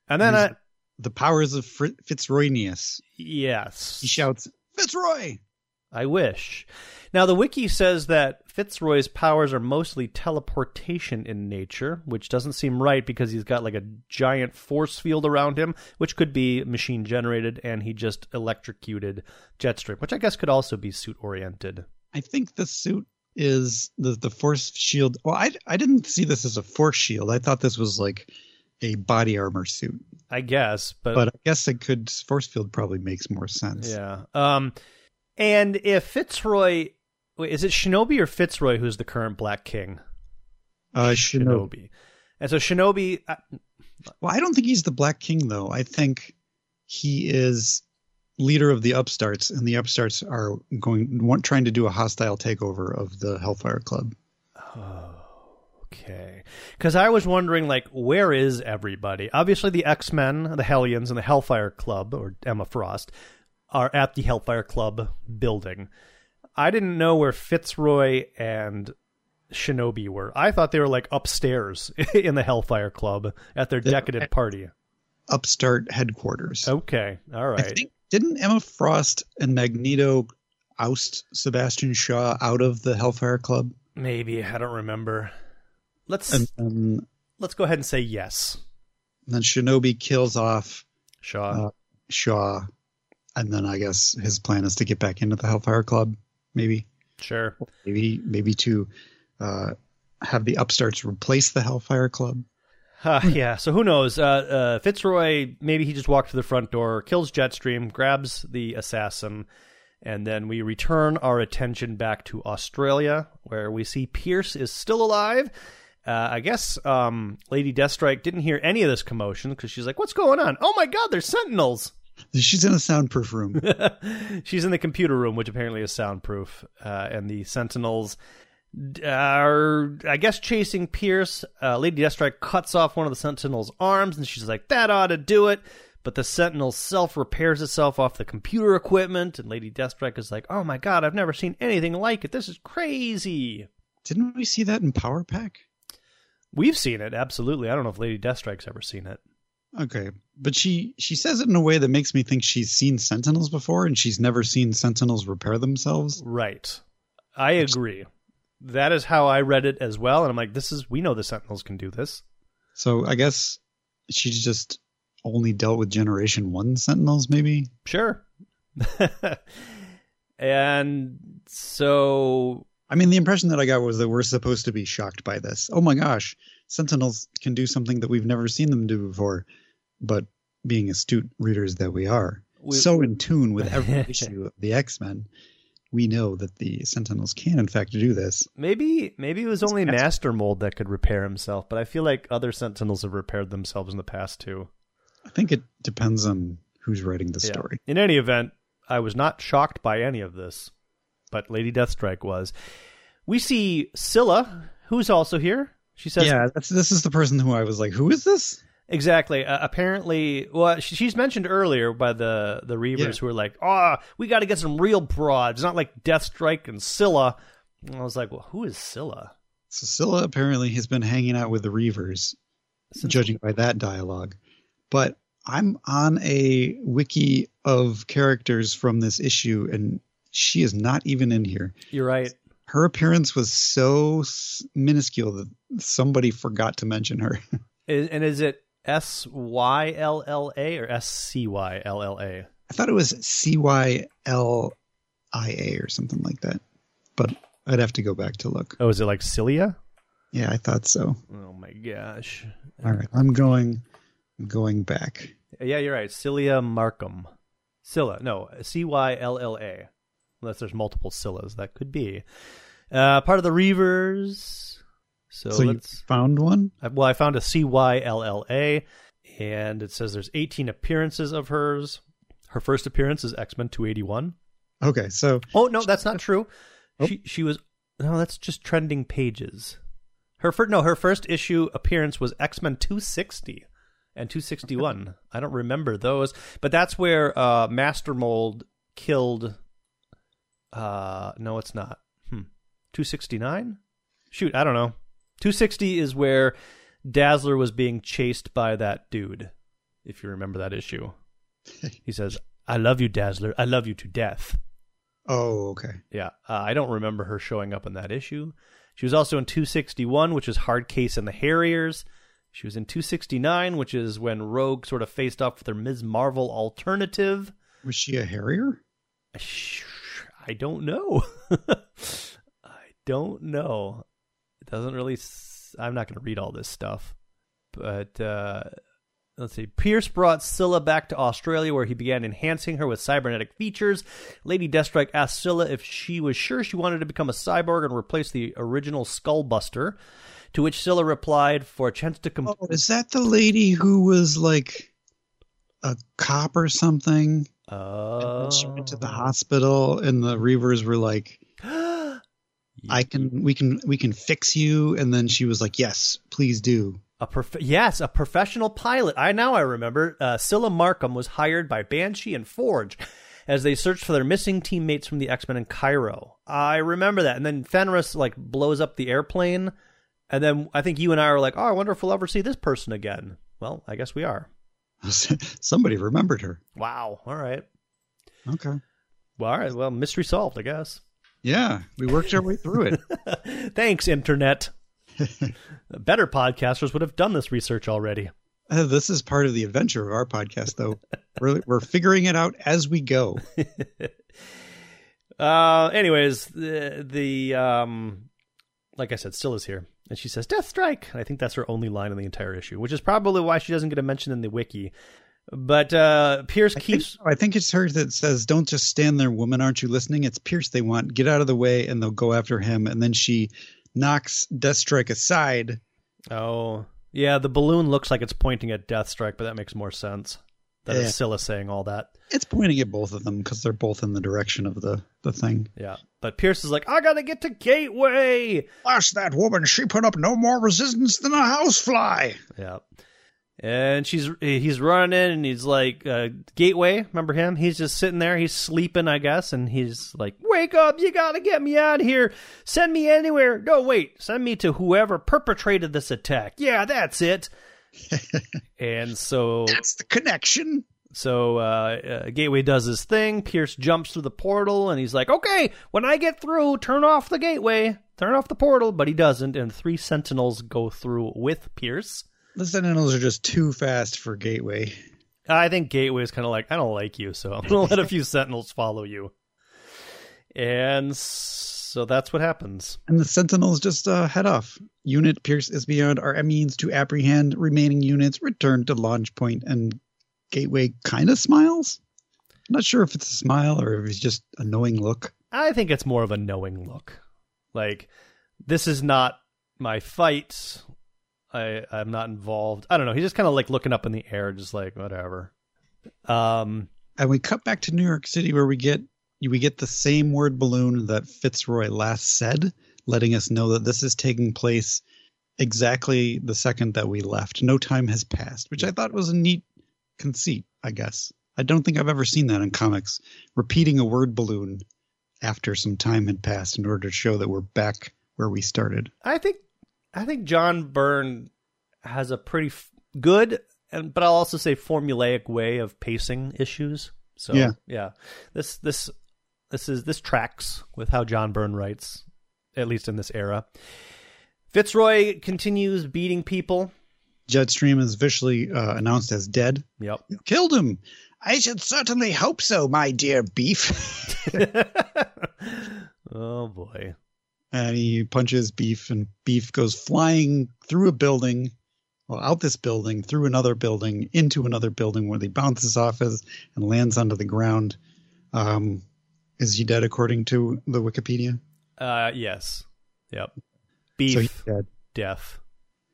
And then, He's- I, The powers of Fr- Fitzroynius. yes. He shouts, Fitzroy! I wish. Now, the wiki says that Fitzroy's powers are mostly teleportation in nature, which doesn't seem right because he's got like a giant force field around him, which could be machine generated, and he just electrocuted Jetstream, which I guess could also be suit oriented. I think the suit is the the force shield. Well, I I didn't see this as a force shield. I thought this was like a body armor suit. I guess, but But I guess it could force field probably makes more sense. yeah. Um, and if Fitzroy, wait, is it Shinobi or Fitzroy who's the current Black King? Uh, Shinobi. And so Shinobi, uh, Well, I don't think he's the Black King though. I think he is leader of the upstarts, and the upstarts are going want, trying to do a hostile takeover of the Hellfire Club. Okay. Because I was wondering, like, where is everybody? Obviously, the X Men, the Hellions, and the Hellfire Club, or Emma Frost, are at the Hellfire Club building. I didn't know where Fitzroy and Shinobi were. I thought they were, like, upstairs in the Hellfire Club at their decadent party. Upstart headquarters. Okay. All right. Think didn't Emma Frost and Magneto oust Sebastian Shaw out of the Hellfire Club? Maybe. I don't remember. Let's And then, let's go ahead and say yes. then Shinobi kills off Shaw. Uh, Shaw, and then I guess his plan is to get back into the Hellfire Club. Maybe, sure. maybe, maybe to uh, have the upstarts replace the Hellfire Club. Uh, yeah, so who knows? Uh, uh, Fitzroy, maybe he just walked to the front door, kills Jetstream, grabs the assassin, and then we return our attention back to Australia, where we see Pierce is still alive. Uh, I guess um, Lady Deathstrike didn't hear any of this commotion because she's like, "What's going on? Oh my God, there's Sentinels!" She's in a soundproof room. She's in the computer room, which apparently is soundproof, uh, and the Sentinels are, I guess, chasing Pierce. Uh, Lady Deathstrike cuts off one of the Sentinels' arms, and she's like, "That ought to do it." But the Sentinel self repairs itself off the computer equipment, and Lady Deathstrike is like, "Oh my god, I've never seen anything like it. This is crazy." Didn't we see that in Power Pack? We've seen it, absolutely. I don't know if Lady Deathstrike's ever seen it. Okay, but she she says it in a way that makes me think she's seen Sentinels before, and she's never seen Sentinels repair themselves. Right. I agree. That is how I read it as well, and I'm like, "This is we know the Sentinels can do this." So I guess she's just only dealt with Generation One Sentinels, maybe. Sure. and so I mean, the impression that I got was that we're supposed to be shocked by this. Oh my gosh, Sentinels can do something that we've never seen them do before. But being astute readers that we are, We- so in tune with every issue of the X Men, we know that the Sentinels can, in fact, do this. maybe maybe it was only That's- Master Mold that could repair himself, but I feel like other Sentinels have repaired themselves in the past too. I think it depends on who's writing the Yeah. story. In any event, I was not shocked by any of this, but Lady Deathstrike was. We see Scylla, who's also here. She says, yeah, that's, this is the person who I was like, who is this? Exactly. Uh, apparently, well, she, she's mentioned earlier by the the Reavers Yeah. who are like, "Oh, we got to get some real broads, not like Deathstrike and Scylla." And I was like, "Well, who is Scylla?" So Scylla apparently has been hanging out with the Reavers, Since- judging by that dialogue. But I'm on a wiki of characters from this issue, and she is not even in here. You're right. Her appearance was so minuscule that somebody forgot to mention her. And is it S Y L L A or S C Y L L A? I thought it was C Y L I A or something like that, but I'd have to go back to look. Oh, is it like Cilia? Yeah, I thought so. Oh my gosh. All right, I'm going. I'm going back. Yeah, you're right. Cilia Markham. Scylla. No, C Y L L A. Unless there's multiple Scyllas, that could be. Uh, part of the Reavers. So, So you let's. found one? Well, I found a C Y L L A, and it says there's 18 appearances of hers. Her first appearance is X Men 281. Okay, so Oh no, that's not true. Oh. She she was no, that's just trending pages. Her first no, her first issue appearance was X Men 260 and 261. I don't remember those, but that's where uh, Master Mold killed. Uh, no, it's not. Hmm. 269. Shoot, I don't know. 260 is where Dazzler was being chased by that dude. If you remember that issue, he says, "I love you, Dazzler. I love you to death." Oh, okay. Yeah, uh, I don't remember her showing up in that issue. She was also in 261, which is Hard Case and the Harriers. She was in 269, which is when Rogue sort of faced off with her Ms. Marvel alternative. Was she a Harrier? I don't know. I don't know. It doesn't really. S- I'm not going to read all this stuff, but uh, let's see. Pierce brought Scylla back to Australia, where he began enhancing her with cybernetic features. Lady Deathstrike asked Scylla if she was sure she wanted to become a cyborg and replace the original Skullbuster. To which Scylla replied, "For a chance to come." Oh, is that the lady who was like a cop or something? Uh, she went to the hospital, and the Reavers were like, "I can, we can, we can fix you." And then she was like, "Yes, please do." A prof- yes, a professional pilot. I now I remember. Uh, Scylla Markham was hired by Banshee and Forge as they searched for their missing teammates from the X Men in Cairo. I remember that. And then Fenris like blows up the airplane, and then I think you and I are like, "Oh, I wonder if we'll ever see this person again." Well, I guess we are. Somebody remembered her. Wow. All right. Okay. Well, all right. Well, mystery solved, I guess. Yeah, we worked our way through it. Thanks, Internet. Better podcasters would have done this research already. Uh, this is part of the adventure of our podcast, though. we're, we're figuring it out as we go. uh, anyways, the, the um, like I said, still is here, and she says "Death Strike." I think that's her only line in the entire issue, which is probably why she doesn't get a mention in the wiki. But uh, Pierce I keeps. Think, I think it's her that says, "Don't just stand there, woman. Aren't you listening?" It's Pierce they want. Get out of the way, and they'll go after him. And then she knocks Deathstrike aside. Oh, yeah. The balloon looks like it's pointing at Deathstrike, but that makes more sense. That Yeah. is Scylla saying all that. It's pointing at both of them because they're both in the direction of the the thing. Yeah. But Pierce is like, I gotta get to Gateway. Blast that woman! She put up no more resistance than a housefly. Yeah. And she's he's running and he's like uh, Gateway, remember him? He's just sitting there, he's sleeping, I guess, and he's like, "Wake up, you got to get me out of here. Send me anywhere. No, wait. Send me to whoever perpetrated this attack." Yeah, that's it. and so That's the connection. so uh, uh, Gateway does his thing. Pierce jumps through the portal, and he's like, "Okay, when I get through, turn off the gateway, turn off the portal." But he doesn't, and three Sentinels go through with Pierce. The Sentinels are just too fast for Gateway. I think Gateway is kind of like, I don't like you, so I'm gonna let a few Sentinels follow you. And so that's what happens. And the Sentinels just uh, head off. Unit Pierce is beyond our means to apprehend. Remaining units return to launch point, and Gateway kind of smiles. I'm not sure if it's a smile or if it's just a knowing look. I think it's more of a knowing look. Like, this is not my fight. I I'm not involved. I don't know. He's just kind of like looking up in the air, just like whatever. Um, And we cut back to New York City, where we get we get the same word balloon that Fitzroy last said, letting us know that this is taking place exactly the second that we left. No time has passed, which I thought was a neat conceit. I guess I don't think I've ever seen that in comics, repeating a word balloon after some time had passed in order to show that we're back where we started. I think I think John Byrne has a pretty f- good and but I'll also say formulaic way of pacing issues. So Yeah. yeah. This this this is this tracks with how John Byrne writes at least in this era. Fitzroy continues beating people. Jetstream is officially uh, announced as dead. Yep. You killed him. I should certainly hope so, my dear beef. oh boy. And he punches beef and beef goes flying through a building well out this building through another building into another building where he bounces off as and lands onto the ground um is he dead according to the wikipedia Uh yes. Yep. so Beef dead death.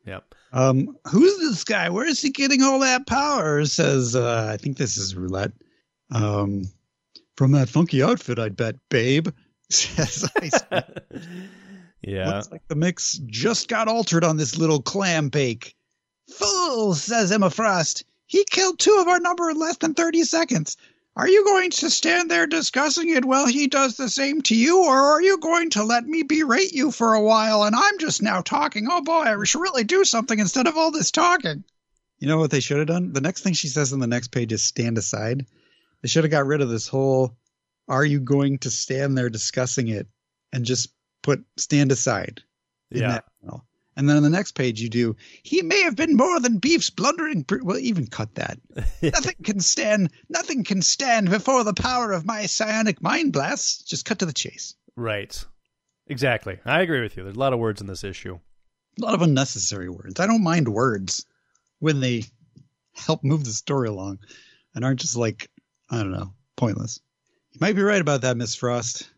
Yep. um who's this guy where is he getting all that power says uh i think this is roulette um from that funky outfit i'd bet babe says ice yeah. Looks like the mix just got altered on this little clam bake. Fool, says Emma Frost. He killed two of our number in less than 30 seconds. Are you going to stand there discussing it while he does the same to you, or are you going to let me berate you for a while and I'm just now talking? Oh boy, I should really do something instead of all this talking. You know what they should have done? The next thing she says on the next page is stand aside. They should have got rid of this whole, are you going to stand there discussing it and just put stand aside? in Yeah. And then on the next page, you do, he may have been more than beef's blundering. Br-. Well, even cut that. nothing can stand, nothing can stand before the power of my psionic mind blasts. Just cut to the chase. Right. Exactly. I agree with you. There's a lot of words in this issue. A lot of unnecessary words. I don't mind words when they help move the story along and aren't just like, I don't know, pointless. You might be right about that, Miss Frost.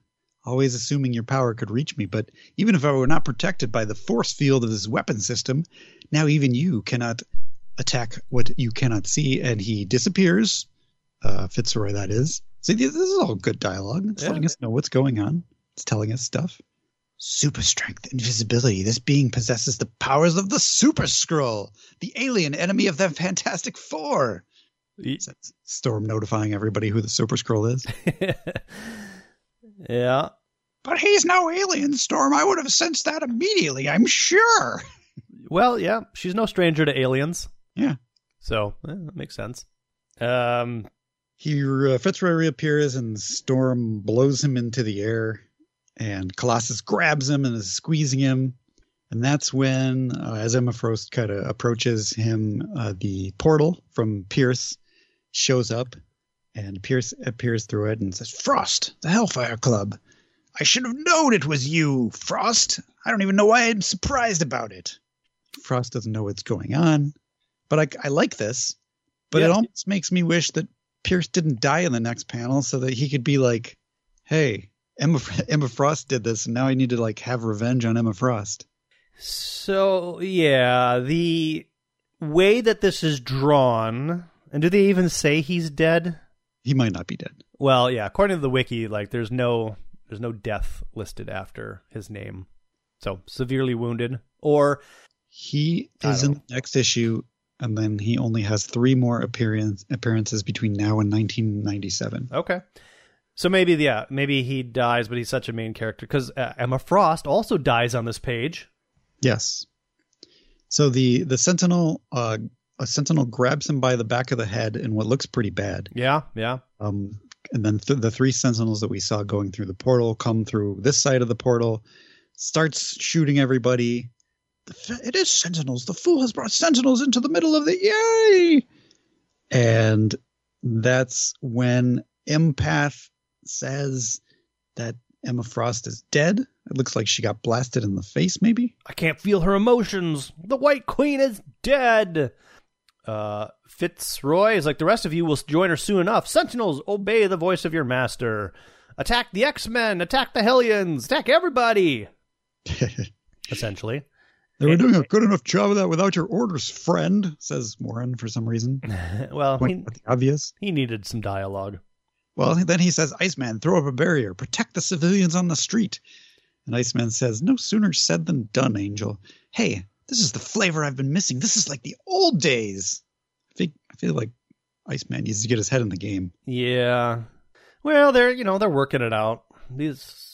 Always assuming your power could reach me, but even if I were not protected by the force field of this weapon system, now even you cannot attack what you cannot see, and he disappears. Uh, Fitzroy, that is. See, this is all good dialogue. It's Yeah. letting us know what's going on. It's telling us stuff. Super strength, invisibility. This being possesses the powers of the Super Skrull, the alien enemy of the Fantastic Four. Storm notifying everybody who the Super Skrull is. yeah. But he's no alien, Storm. I would have sensed that immediately, I'm sure. Well, yeah. She's no stranger to aliens. Yeah. So eh, that makes sense. Um. He uh, Fitzroy reappears and Storm blows him into the air, and Colossus grabs him and is squeezing him. And that's when, uh, as Emma Frost kind of approaches him, uh, the portal from Pierce shows up, and Pierce appears through it and says, "Frost, the Hellfire Club. I should have known it was you, Frost. I don't even know why I'm surprised about it." Frost doesn't know what's going on, but I, I like this. But it almost makes me wish that Pierce didn't die in the next panel so that he could be like, "Hey, Emma Emma Frost did this, and now I need to like have revenge on Emma Frost." So yeah, the way that this is drawn, and do they even say he's dead? He might not be dead. Well, yeah. According to the wiki, like there's no there's no death listed after his name. So severely wounded, or He is in the next issue, and then he only has three more appearance appearances between now and 1997. okay. So maybe yeah, maybe he dies, but he's such a main character because uh, Emma Frost also dies on this page. Yes. So the the Sentinel, uh, a Sentinel grabs him by the back of the head in what looks pretty bad. Yeah, yeah. Um, and then th- the three Sentinels that we saw going through the portal come through this side of the portal, starts shooting everybody. The f- It is Sentinels. The fool has brought Sentinels into the middle of the yay. And that's when Empath says that Emma Frost is dead. It looks like she got blasted in the face, maybe. I can't feel her emotions. The White Queen is dead. Uh, Fitzroy is like the rest of you will join her soon enough. Sentinels, obey the voice of your master. Attack the X Men. Attack the Hellions. Attack everybody. Essentially. They were doing a good enough job of that without your orders, friend, says Warren for some reason. well, he, obvious. he needed some dialogue. Well, then he says, Iceman, throw up a barrier, protect the civilians on the street. And Iceman says, No sooner said than done, Angel. Hey, this is the flavor I've been missing. This is like the old days. I think I feel like Iceman needs to get his head in the game. Yeah. Well, they're you know they're working it out. These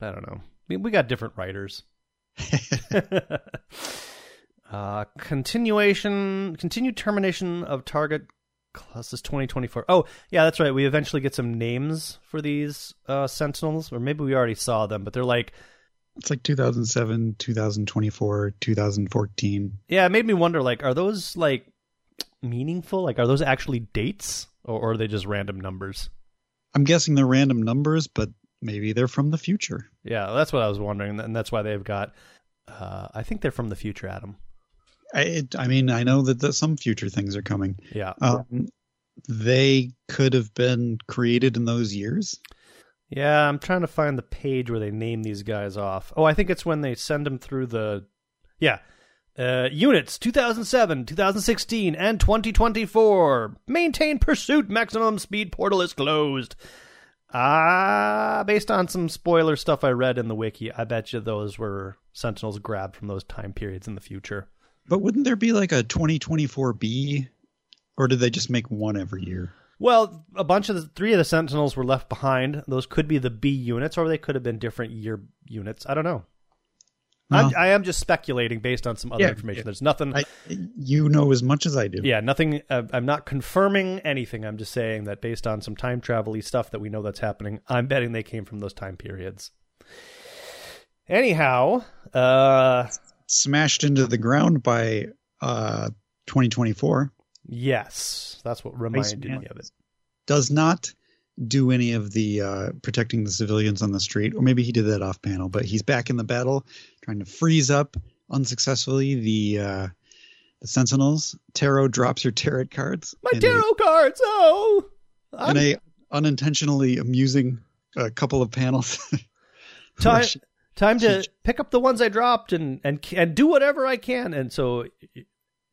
I don't know. We, we got different writers. uh, continuation, continued termination of target classes 2024. Oh, yeah, that's right. We eventually get some names for these uh, sentinels, or maybe we already saw them, but they're like, It's like 2007, 2024, 2014. yeah, it made me wonder, like, are those like meaningful? Like, are those actually dates, or, or are they just random numbers? I'm guessing they're random numbers, but maybe they're from the future. Yeah, that's what I was wondering, and that's why they've got. Uh, I think they're from the future, Adam. I, it, I mean, I know that the, some future things are coming. Yeah, Um, they could have been created in those years. Yeah. I'm trying to find the page where they name these guys off. Oh, I think it's when they send them through the. Yeah, uh, units 2007, 2016, and 2024. Maintain pursuit. Maximum speed portal is closed. Ah, based on some spoiler stuff I read in the wiki, I bet you those were Sentinels grabbed from those time periods in the future. But wouldn't there be like a 2024B? Or did they just make one every year? Well, a bunch of the three of the Sentinels were left behind. Those could be the B units, or they could have been different year units. I don't know. I'm, I am just speculating based on some other Yeah, information. yeah. There's nothing. I, you know as much as I do. yeah, nothing. Uh, I'm not confirming anything. I'm just saying that based on some time travel stuff that we know that's happening, I'm betting they came from those time periods. Anyhow, uh, Smashed into the ground by uh, 2024. Yes, that's what reminded Man me of it. Does not do any of the uh, protecting the civilians on the street, or maybe he did that off panel. But he's back in the battle, trying to freeze up unsuccessfully the uh, the Sentinels. Tarot drops her tarot cards. My in a- tarot cards. Oh, in I'm- a unintentionally amusing uh, couple of panels. time she- time to pick up the ones I dropped and and and do whatever I can. And so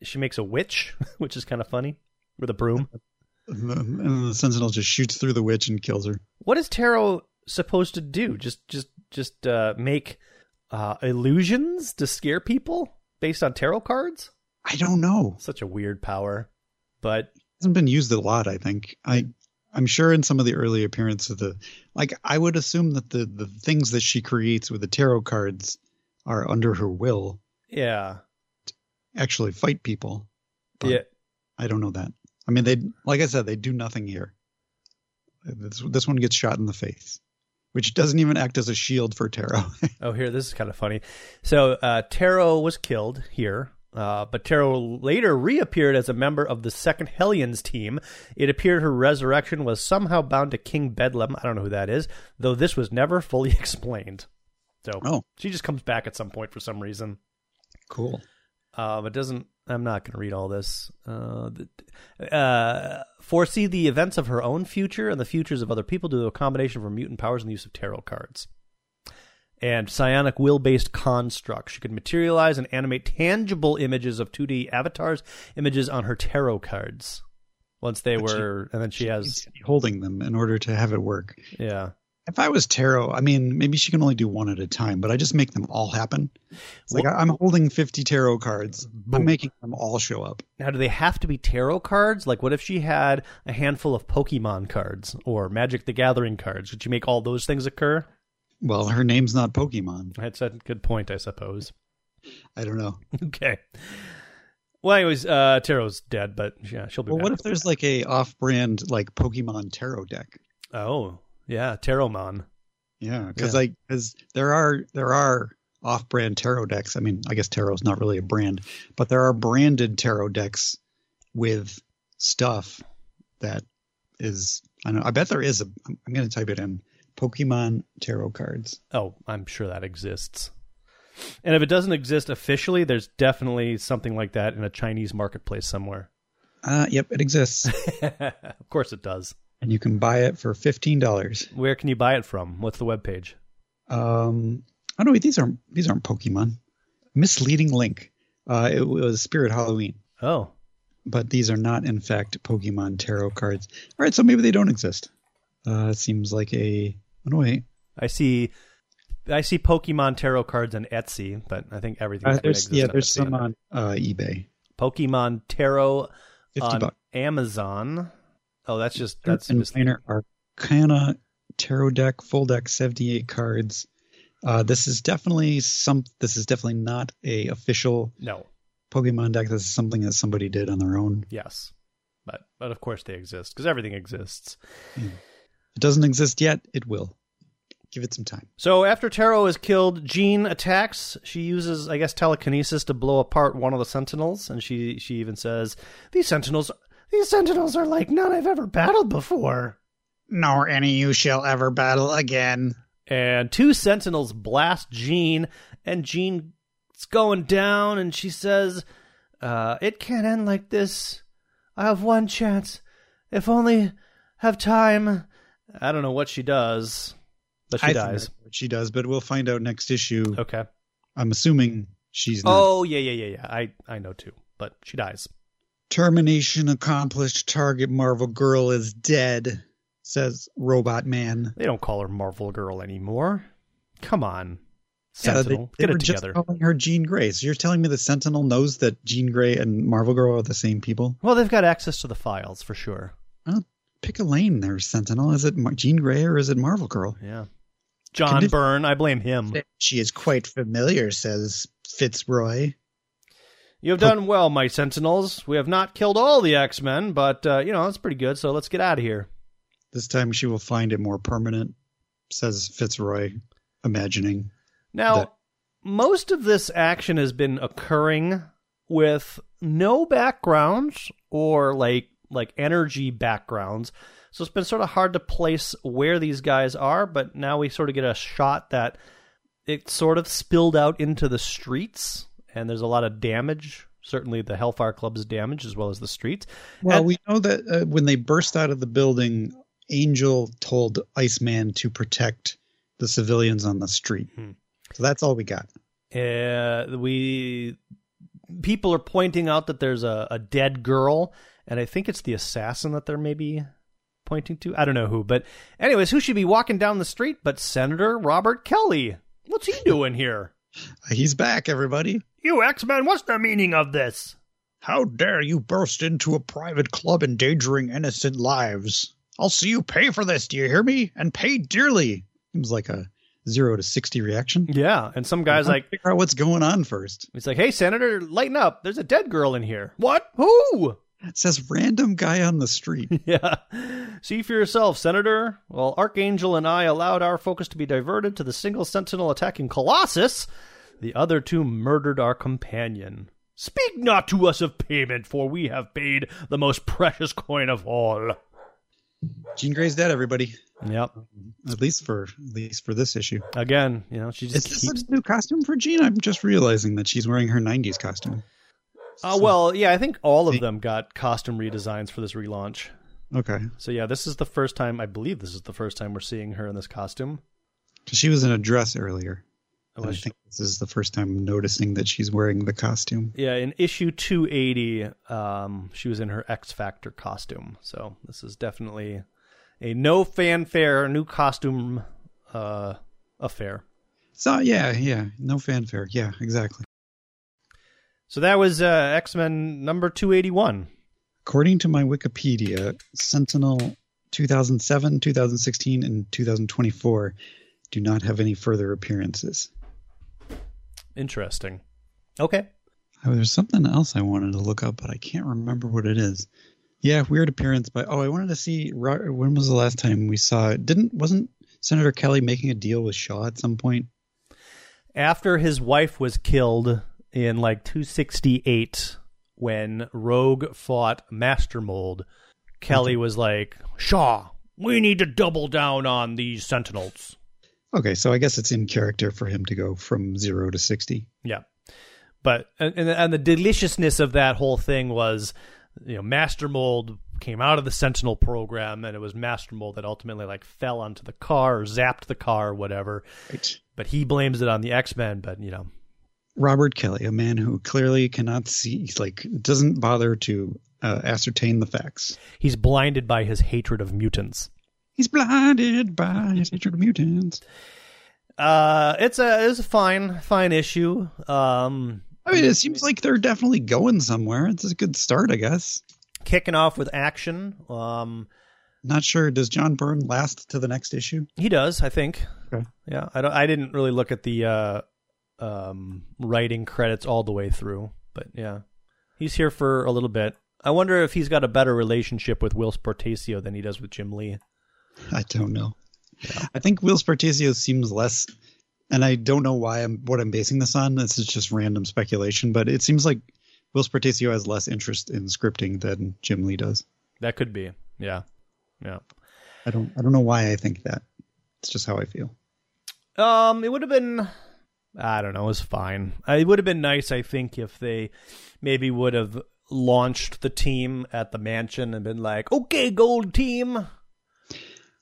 she makes a witch, which is kind of funny, with a broom. and the, and the Sentinel just shoots through the witch and kills her. What is tarot supposed to do? Just just just uh, make uh, illusions to scare people based on tarot cards? I don't know. Such a weird power. But hasn't been used a lot. I think I I'm sure in some of the early appearances of the like I would assume that the the things that she creates with the tarot cards are under her will yeah, actually fight people. But yeah. I don't know that. I mean, they like I said, they do nothing here. This this one gets shot in the face, which doesn't even act as a shield for tarot. Oh, here, this is kind of funny. So, uh, Tarot was killed here, uh, but Tarot later reappeared as a member of the Second Hellions team. It appeared her resurrection was somehow bound to King Bedlam. I don't know who that is, though this was never fully explained. So, Oh. she just comes back at some point for some reason. cool. Um, it doesn't. I'm not going to read all this. Uh, the, uh, foresee the events of her own future and the futures of other people due to a combination of her mutant powers and the use of tarot cards. And psionic will-based constructs. She could materialize and animate tangible images of 2D avatars, images on her tarot cards. Once they But she- were, and then she has, to be holding them in order to have it work. yeah. If I was tarot, I mean, maybe she can only do one at a time, but I just make them all happen. It's like I'm holding 50 tarot cards. I'm making them all show up. Now, do they have to be tarot cards? Like, what if she had a handful of Pokemon cards or Magic the Gathering cards? Would you make all those things occur? Well, her name's not Pokemon. That's a good point, I suppose. I don't know. okay. Well, anyways, uh, Tarot's dead, but yeah, she'll be Well, back. what if there's like a off-brand like Pokemon tarot deck? Oh, yeah, Tarotmon. Yeah, because Yeah. like because there are there are off-brand tarot decks. I mean, I guess tarot's not really a brand, but there are branded tarot decks with stuff that is. I know. I bet there is a. I'm, I'm going to type it in. Pokemon tarot cards. Oh, I'm sure that exists. And if it doesn't exist officially, there's definitely something like that in a Chinese marketplace somewhere. Uh, yep, it exists, of course it does. And you can buy it for fifteen dollars. Where can you buy it from? What's the webpage? Um, oh no, wait, these aren't these aren't Pokemon. Misleading link. Uh, it was Spirit Halloween, Oh, but these are not in fact Pokemon tarot cards. All right, so maybe they don't exist. Uh, it seems like a. Oh no, wait. I see. I see Pokemon tarot cards on Etsy, but I think everything. Uh, there's, yeah, there's Etsy. some on uh, eBay. Pokemon tarot on bucks. Amazon. Oh, that's just that's mis- minor Arcana tarot deck, full deck, seventy-eight cards. Uh, this is definitely some. This is definitely not a official no. Pokemon deck. This is something that somebody did on their own. Yes, but but of course they exist because everything exists. It doesn't exist yet. It will. Give it some time. So after Tarot is killed, Jean attacks. She uses, I guess, telekinesis to blow apart one of the Sentinels, and she she even says, "These Sentinels, these Sentinels are like none I've ever battled before." Nor any you shall ever battle again. And two Sentinels blast Jean, and Jean's going down, and she says, uh, "It can't end like this. I have one chance, if only have time." I don't know what she does, but she I dies. what she does, but we'll find out next issue. Okay. I'm assuming she's not. Oh yeah, yeah, yeah, yeah. I I know too, but she dies. Termination accomplished. Target Marvel Girl is dead, says Robot Man. They don't call her Marvel Girl anymore. Come on, Yeah, they, Sentinel, they get it just together. calling her Jean Grey. So you're telling me the Sentinel knows that Jean Grey and Marvel Girl are the same people? Well, they've got access to the files for sure. Pick a lane there, Sentinel. Is it Mar- Jean Grey or is it Marvel Girl? Yeah. John Byrne. I blame him. She is quite familiar, says Fitzroy. You have done well, my Sentinels. We have not killed all the X Men, but uh, you know that's pretty good. So let's get out of here. This time she will find it more permanent, says Fitzroy, imagining. Now, That- most of this action has been occurring with no backgrounds or like like energy backgrounds. So it's been sort of hard to place where these guys are, but now we sort of get a shot that it sort of spilled out into the streets and there's a lot of damage. Certainly the Hellfire Club's damage as well as the streets. Well, And- we know that uh, when they burst out of the building, Angel told Iceman to protect the civilians on the street. Hmm. So that's all we got. Uh, we people are pointing out that there's a, a dead girl, and I think it's the assassin that they're maybe pointing to. I don't know who, but anyways, who should be walking down the street but Senator Robert Kelly? What's he doing here? He's back, everybody. You X Men, what's the meaning of this? How dare you burst into a private club endangering innocent lives? I'll see you pay for this, do you hear me? And pay dearly. Seems like a zero to 60 reaction. Yeah, and some guy's like, figure out what's going on first. he's like, hey Senator, lighten up. There's a dead girl in here. What? Who? It says random guy on the street. Yeah. See for yourself, Senator. Well, Archangel and I allowed our focus to be diverted to the single sentinel attacking Colossus. The other two murdered our companion. Speak not to us of payment, for we have paid the most precious coin of all. Jean Grey's dead, everybody. Yep. At least for at least for this issue. Again, you know, she Is just this keeps. a new costume for Jean? I'm just realizing that she's wearing her 90s costume. Uh, well, yeah, I think all of them got costume redesigns for this relaunch. Okay. So yeah, this is the first time. I believe this is the first time we're seeing her in this costume. she was in a dress earlier. I think this is the first time noticing that she's wearing the costume. Yeah, in issue 280, um, she was in her X Factor costume. So this is definitely a no fanfare new costume uh, affair. So yeah, yeah, no fanfare. Yeah, exactly. So that was uh, X Men number 281. According to my Wikipedia, Sentinel 2007, 2016, and 2024 do not have any further appearances. Interesting. Okay. Oh, there's something else I wanted to look up, but I can't remember what it is. Yeah, weird appearance. But oh, I wanted to see when was the last time we saw it? Didn't wasn't Senator Kelly making a deal with Shaw at some point? After his wife was killed in like 268, when Rogue fought Master Mold, Kelly was like, Shaw, we need to double down on these Sentinels. Okay, so I guess it's in character for him to go from zero to sixty. Yeah, but and and- the deliciousness of that whole thing was, you know, Master Mold came out of the Sentinel program, and it was Master Mold that ultimately like fell onto the car or zapped the car or whatever. Right. But he blames it on the X Men. But you know, Robert Kelly, a man who clearly cannot see, like doesn't bother to uh, ascertain the facts. he's blinded by his hatred of mutants. He's blinded by his hatred of mutants. Uh, it's a it's a fine fine issue. Um, I mean, it seems like they're definitely going somewhere. It's a good start, I guess. kicking off with action. Um, Not sure. Does John Byrne last to the next issue? He does, I think. Okay. Yeah, I don't. I didn't really look at the uh, um, writing credits all the way through, but yeah, he's here for a little bit. I wonder if he's got a better relationship with Will Portacio than he does with Jim Lee. I don't know. I think Will Portacio seems less, and I don't know why I'm what I'm basing this on. This is just random speculation, but it seems like Will Portacio has less interest in scripting than Jim Lee does. That could be. Yeah, yeah. I don't. I don't know why I think that. It's just how I feel. Um, it would have been. I don't know. It was fine. Uh, It would have been nice, I think, if they maybe would have launched the team at the mansion and been like, "Okay, Gold Team."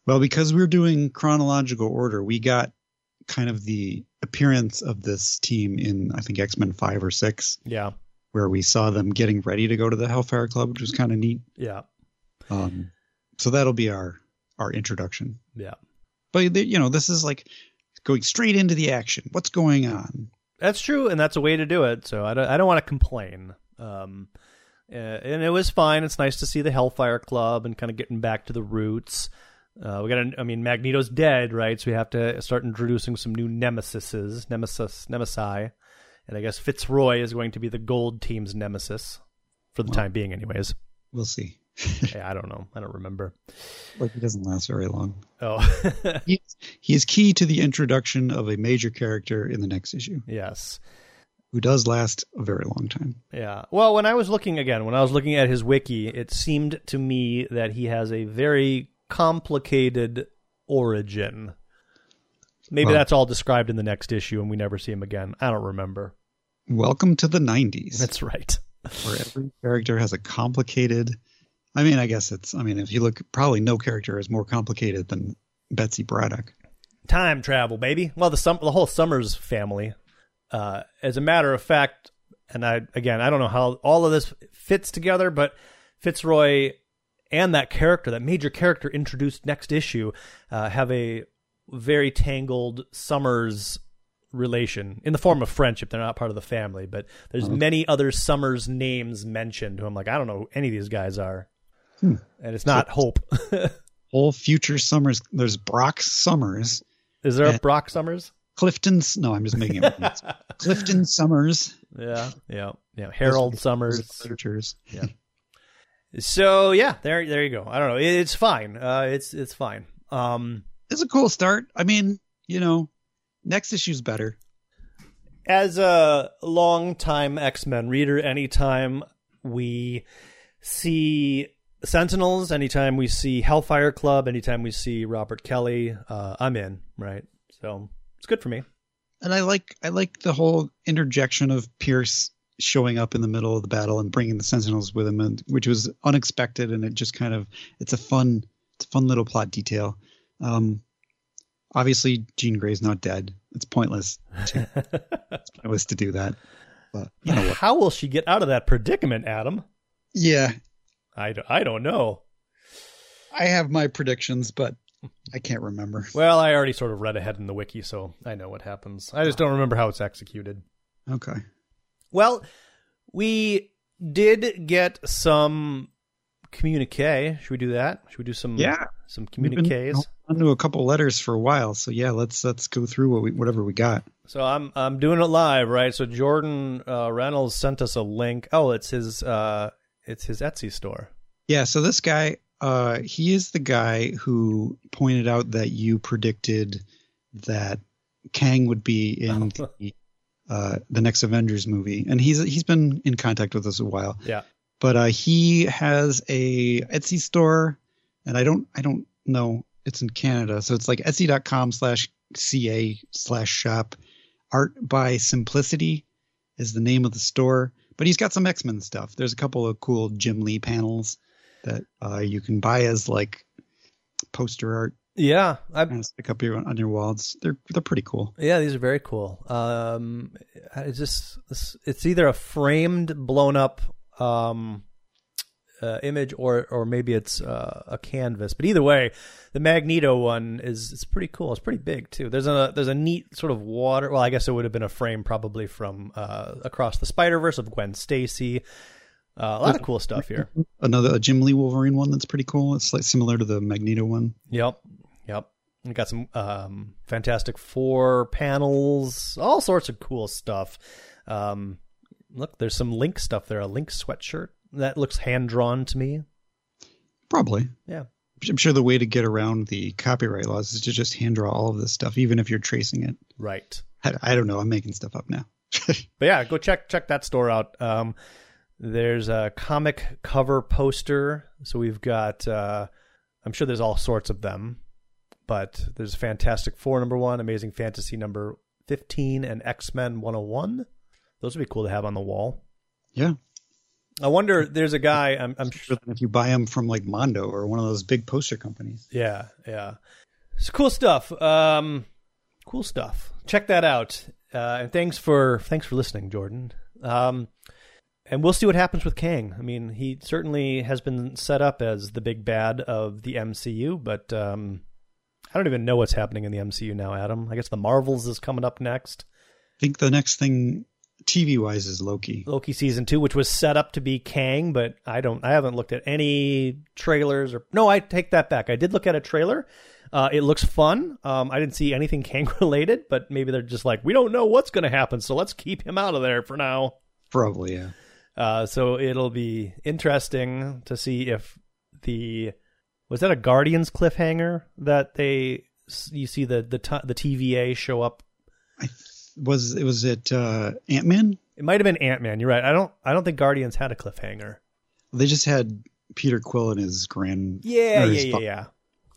Well, because we're doing chronological order, we got kind of the appearance of this team in I think X Men five or six, Yeah, where we saw them getting ready to go to the Hellfire Club, which was kind of neat. yeah, Um, so that'll be our our introduction. yeah. But you know, this is like going straight into the action. What's going on? That's true, and that's a way to do it. So I don't, I don't want to complain. Um, uh, and it was fine. It's nice to see the Hellfire Club and kind of getting back to the roots. Uh, we got. to I mean, Magneto's dead, right? So we have to start introducing some new nemesises, nemesis, nemesi, and I guess Fitzroy is going to be the Gold Team's nemesis for the Well. time being, anyways. We'll see. I don't know. I don't remember. Like he doesn't last very long. Oh, He, he is key to the introduction of a major character in the next issue, yes. who does last a very long time. Yeah. Well, when I was looking again, when I was looking at his wiki, it seemed to me that he has a very complicated origin. Maybe Well- that's all described in the next issue and we never see him again. I don't remember. Welcome to the 90s, That's right. where every character has a complicated. I mean, I guess it's. I mean, if you look, probably no character is more complicated than Betsy Braddock. Time travel, baby. Well, the sum- the whole Summers family. Uh, as a matter of fact, and I again, I don't know how all of this fits together, but Fitzroy and that character, that major character introduced next issue, uh, have a very tangled Summers relation in the form of friendship. They're not part of the family, but there's Okay. many other Summers names mentioned. Who I'm like, I don't know who any of these guys are, Hmm. and it's not Hope. Whole future Summers. There's Brock Summers, Is there a Brock Summers? Clifton's. No, I'm just making it. up. Clifton Summers. Yeah, yeah, yeah. Harold Summers. Characters. So yeah, there, there you go. I don't know. It's fine. Uh, it's it's fine. Um, It's a cool start. I mean, you know, next issue's better. as a longtime X Men reader, anytime we see Sentinels, anytime we see Hellfire Club, anytime we see Robert Kelly, uh, I'm in. Right. So it's good for me. and I like I like the whole interjection of Pierce showing up in the middle of the battle and bringing the Sentinels with him, and which was unexpected, and it just kind of it's a fun it's a fun little plot detail. Um, obviously, Jean Grey's not dead. It's pointless. It's pointless to do that. But you know what? How will she get out of that predicament, Adam? Yeah, I, d- I don't know. I have my predictions, but I can't remember. Well, I already sort of read ahead in the wiki, so I know what happens. I just don't remember how it's executed. Okay. Well, we did get some communique. Should we do that? Should we do some Yeah. some communiques? On a couple letters for a while, so yeah, let's let's go through what we, whatever we got. So I'm I'm doing it live, right? So Jordan uh, Reynolds sent us a link. Oh, it's his uh it's his Etsy store. Yeah, so this guy, uh, he is the guy who pointed out that you predicted that Kang would be in the uh, the next Avengers movie, and he's he's been in contact with us a while. Yeah. But uh, he has a Etsy store, and I don't I don't know it's in Canada, so it's like Etsy.com slash ca slash shop. Art by Simplicity is the name of the store, but he's got some X Men stuff. There's a couple of cool Jim Lee panels that uh, you can buy as like poster art Yeah, I and stick up your on your walls. They're they're pretty cool. Yeah, these are very cool. Um, it's just it's either a framed, blown up um, uh, image, or or maybe it's uh, a canvas. But either way, the Magneto one is it's pretty cool. It's pretty big too. There's a there's a neat sort of water. Well, I guess it would have been a frame probably from uh, across the Spider Verse of Gwen Stacy. Uh, a lot of cool stuff here. Another a Jim Lee Wolverine one that's pretty cool. It's like similar to the Magneto one. Yep. Yep. We got some um, Fantastic Four panels, all sorts of cool stuff. Um, look, there's some Link stuff there. A Link sweatshirt that looks hand drawn to me. Probably. Yeah. I'm sure the way to get around the copyright laws is to just hand draw all of this stuff, even if you're tracing it. Right. I, I don't know. I'm making stuff up now. But yeah, go check check that store out. Um, there's a comic cover poster. So we've got. Uh, I'm sure there's all sorts of them, but there's Fantastic Four number one, Amazing Fantasy number fifteen, and X Men 101. Those would be cool to have on the wall. yeah. I wonder. There's a guy. I'm, I'm sure. If you buy them from like Mondo or one of those big poster companies. Yeah, yeah. It's cool stuff. Um, cool stuff. Check that out. Uh, and thanks for thanks for listening, Jordan. Um, and we'll see what happens with Kang. I mean, he certainly has been set up as the big bad of the MCU, but um, I don't even know what's happening in the MCU now, Adam. I guess the Marvels is coming up next. I think the next thing TV wise is Loki. Loki season two, which was set up to be Kang, but I don't. I haven't looked at any trailers or. No, I take that back. I did look at a trailer. Uh, it looks fun. Um, I didn't see anything Kang related, but maybe they're just like, we don't know what's going to happen, so let's keep him out of there for now. Probably, yeah. Uh, so it'll be interesting to see if the was that a Guardians cliffhanger that they you see the the the TVA show up. I was it was it uh, Ant Man. It might have been Ant Man. You're right. I don't I don't think Guardians had a cliffhanger. They just had Peter Quill and his grand. Yeah, yeah, yeah, yeah.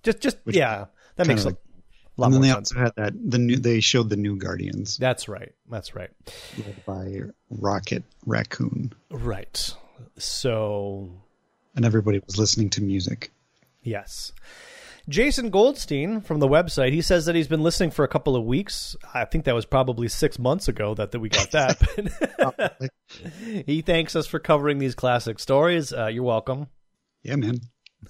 Just just Which yeah. That makes like, a lot and then they sense. also had that the new they showed the new Guardians That's right. That's right. led by Rocket Raccoon, Right. So and everybody was listening to music. Yes. Jason Goldstein from the website, he says that he's been listening for a couple of weeks. I think that was probably six months ago that, that we got that. he thanks us for covering these classic stories. Uh, you're welcome. Yeah, man.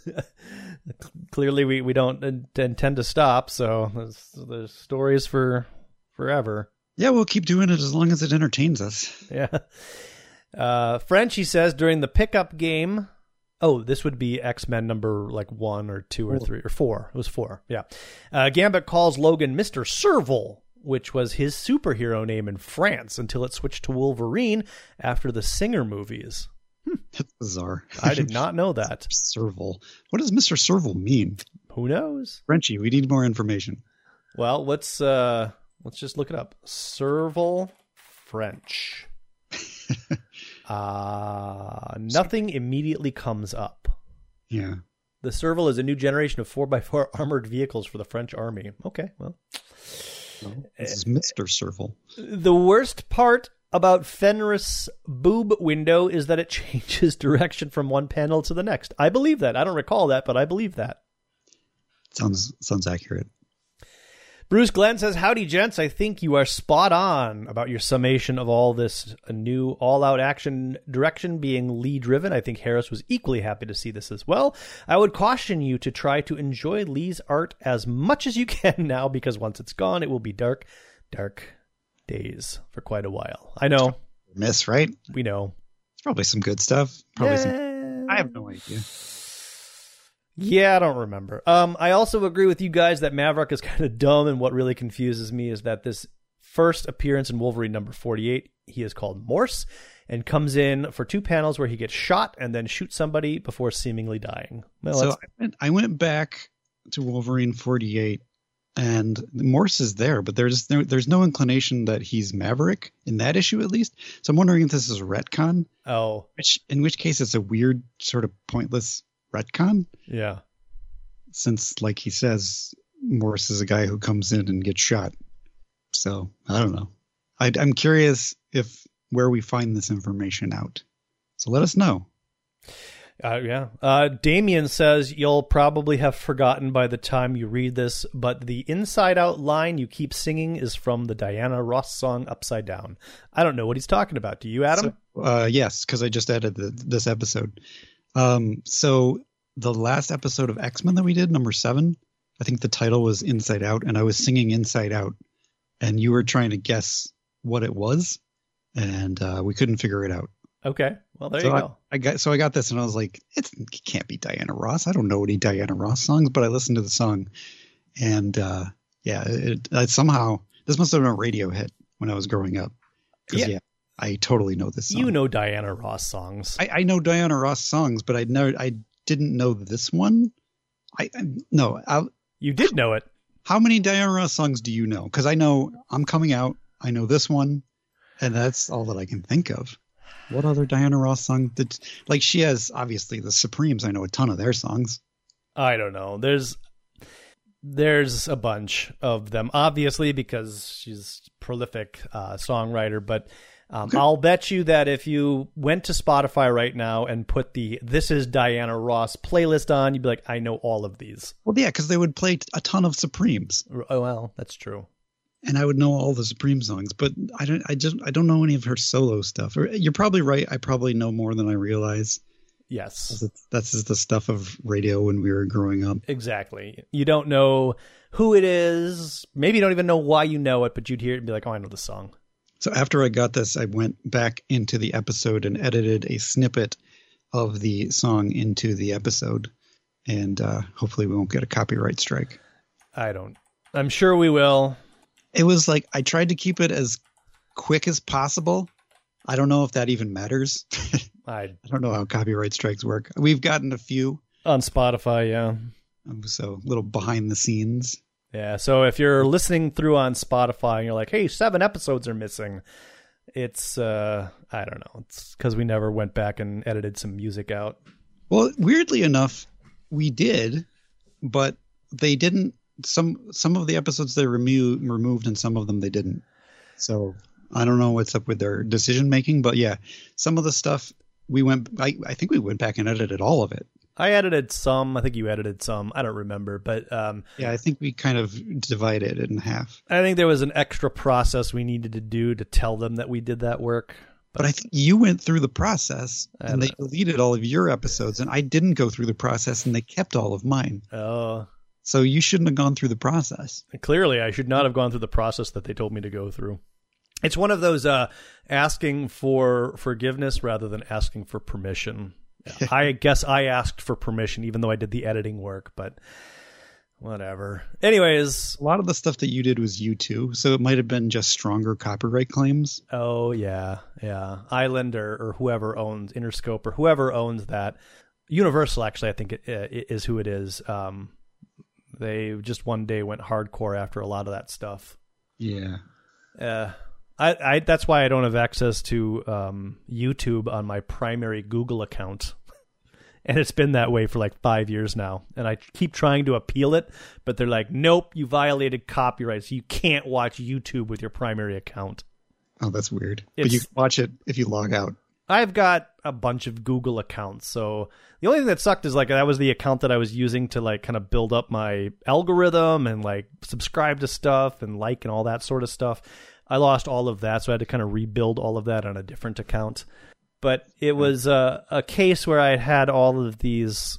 Clearly, we, we don't in- intend to stop, so there's, there's stories for forever. Yeah, we'll keep doing it as long as it entertains us. Yeah. Uh, French, he says, during the pickup game. Oh, this would be X Men number like one or two or three or four. It was four. Yeah. Uh, Gambit calls Logan Mr. Serval, which was his superhero name in France until it switched to Wolverine after the Singer movies. That's bizarre. I did not know that. Serval. What does Mr. Serval mean? Who knows? Frenchie, we need more information. Well, let's uh let's just look it up. Serval French. uh nothing immediately comes up. Yeah. The Serval is a new generation of 4x4 armored vehicles for the French army. Okay, well. No, this is Mr. Serval. The worst part about Fenris boob window is that it changes direction from one panel to the next. I believe that. I don't recall that, but I believe that. Sounds sounds accurate. Bruce Glenn says, Howdy, gents. I think you are spot on about your summation of all this a new all out action direction being Lee driven. I think Harras was equally happy to see this as well. I would caution you to try to enjoy Lee's art as much as you can now because once it's gone, it will be dark, dark days for quite a while. I know. Miss, right? We know. It's probably some good stuff. Probably some. I have no idea. Yeah, I don't remember. Um, I also agree with you guys that Maverick is kind of dumb, and what really confuses me is that this first appearance in Wolverine number 48, he is called Morse and comes in for two panels where he gets shot and then shoots somebody before seemingly dying. Well, so I went, I went back to Wolverine 48, and Morse is there, but there's there, there's no inclination that he's Maverick in that issue at least. So I'm wondering if this is a retcon, oh, which in which case it's a weird sort of pointless retcon, yeah. since like he says, Morris is a guy who comes in and gets shot. So I don't know. I, I'm curious if where we find this information out. So let us know. Uh, yeah. Uh, Damien says you'll probably have forgotten by the time you read this, but the inside out line you keep singing is from the Diana Ross song Upside Down. I don't know what he's talking about. Do you, Adam? So, uh, yes, because I just added the, this episode. Um, so the last episode of X Men that we did, number seven, I think the title was Inside Out, and I was singing Inside Out, and you were trying to guess what it was, and uh, we couldn't figure it out. okay. Well, there so you I, go. I got so I got this, and I was like, it's, it can't be Diana Ross. I don't know any Diana Ross songs, but I listened to the song, and uh, yeah, it, it somehow this must have been a radio hit when I was growing up. Yeah. yeah, I totally know this. Song. You know Diana Ross songs. I, I know Diana Ross songs, but I never, I didn't know this one. I, I no. I, you did know it. how many Diana Ross songs do you know? Because I know I'm coming out. I know this one, and that's all that I can think of. What other Diana Ross song? That like she has obviously the Supremes. I know a ton of their songs. I don't know. There's there's a bunch of them, obviously, because she's prolific uh, songwriter. But um. I'll bet you that if you went to Spotify right now and put the "This is Diana Ross" playlist on, you'd be like, "I know all of these." Well, yeah, because they would play a ton of Supremes, Oh well, that's true. and I would know all the Supreme songs. But I don't. I just I don't know any of her solo stuff. You're probably right. I probably know more than I realize. Yes, That's just the stuff of radio when we were growing up. exactly. You don't know who it is. Maybe you don't even know why you know it, but you'd hear it and be like, "Oh, I know the song." So after I got this, I went back into the episode and edited a snippet of the song into the episode, and uh, hopefully we won't get a copyright strike. I don't. I'm sure we will. It was like I tried to keep it as quick as possible. I don't know if that even matters. I I don't know how copyright strikes work. We've gotten a few, on Spotify, yeah. um, so a little behind the scenes. Yeah, so if you're listening through on Spotify and you're like, "Hey, seven episodes are missing," it's uh, I don't know. It's because we never went back and edited some music out. Well, weirdly enough, we did, but they didn't. Some some of the episodes they remo- removed, and some of them they didn't. So I don't know what's up with their decision making, but yeah, some of the stuff we went. I, I think we went back and edited all of it. I edited some. I think you edited some. I don't remember, but um, Yeah, I think we kind of divided it in half. I think there was an extra process we needed to do to tell them that we did that work. But I think you went through the process and they deleted all of your episodes, and I didn't go through the process and they kept all of mine. Oh, So you shouldn't have gone through the process. clearly I should not have gone through the process that they told me to go through. It's one of those uh, asking for forgiveness rather than asking for permission. I guess I asked for permission, even though I did the editing work, but whatever. Anyways, A lot of the stuff that you did was U2, so it might have been just stronger copyright claims. oh yeah, yeah, Islander or, whoever owns Interscope or whoever owns that Universal, actually, I think it, it is who it is. Um, they just one day went hardcore after a lot of that stuff. Yeah. Uh, I, I that's why I don't have access to um, YouTube on my primary Google account, and it's been that way for like five years now. And I keep trying to appeal it, but they're like, "Nope, you violated copyright, so you can't watch YouTube with your primary account." Oh, that's weird. but you can watch it if you log out. I've got a bunch of Google accounts, so the only thing that sucked is like that was the account that I was using to like kind of build up my algorithm and like subscribe to stuff and like and all that sort of stuff. I lost all of that, so I had to kind of rebuild all of that on a different account. But it was uh, a case where I had had all of these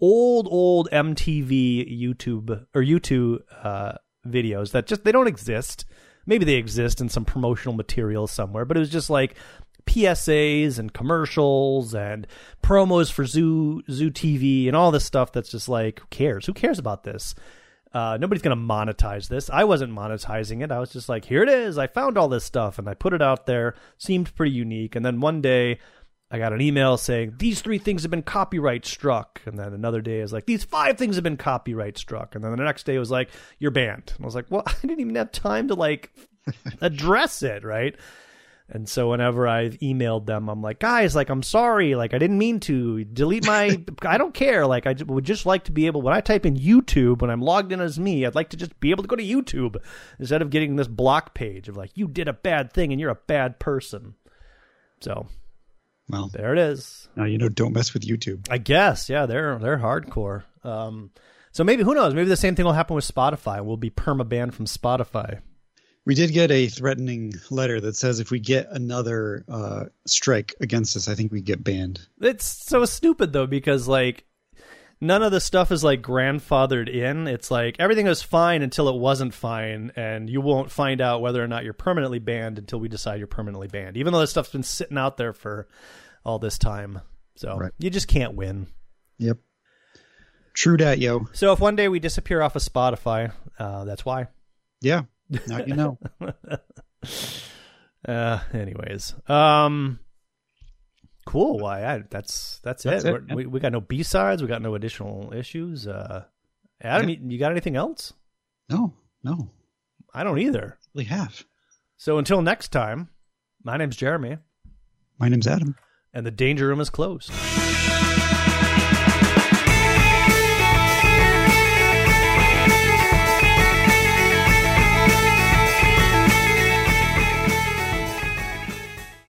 old, old MTV YouTube or YouTube uh, videos that just they don't exist. Maybe they exist in some promotional material somewhere, but it was just like PSAs and commercials and promos for Zoo Zoo TV and all this stuff that's just like who cares? Who cares about this? Uh, nobody's gonna monetize this. I wasn't monetizing it. I was just like, here it is. I found all this stuff and I put it out there. Seemed pretty unique. And then one day, I got an email saying these three things have been copyright struck. And then another day is like these five things have been copyright struck. And then the next day was like you're banned. And I was like, well, I didn't even have time to like address it, right? And so whenever I've emailed them, I'm like, guys, like, I'm sorry. Like, I didn't mean to delete my, I don't care. Like, I would just like to be able, when I type in YouTube, when I'm logged in as me, I'd like to just be able to go to YouTube instead of getting this block page of like, you did a bad thing and you're a bad person. So Well, there it is. now you know don't mess with YouTube. I guess, yeah, they're, they're hardcore. Um, so maybe, who knows? Maybe the same thing will happen with Spotify. We'll be perma banned from Spotify. We did get a threatening letter that says if we get another uh, strike against us, I think we get banned. It's so stupid though because like none of the stuff is like grandfathered in. It's like everything was fine until it wasn't fine, and you won't find out whether or not you're permanently banned until we decide you're permanently banned. Even though this stuff's been sitting out there for all this time, so Right. you just can't win. Yep. True dat, yo. So if one day we disappear off of Spotify, uh, that's why. Yeah. Now you know. Uh, anyways, um, cool. Why? I, that's that's, That's it. it, yeah. We we got no B sides. We got no additional issues. Uh, Adam, you, you got anything else? no, no. I don't either. We have. So until next time, my name's Jeremy, My name's Adam. and the danger room is closed.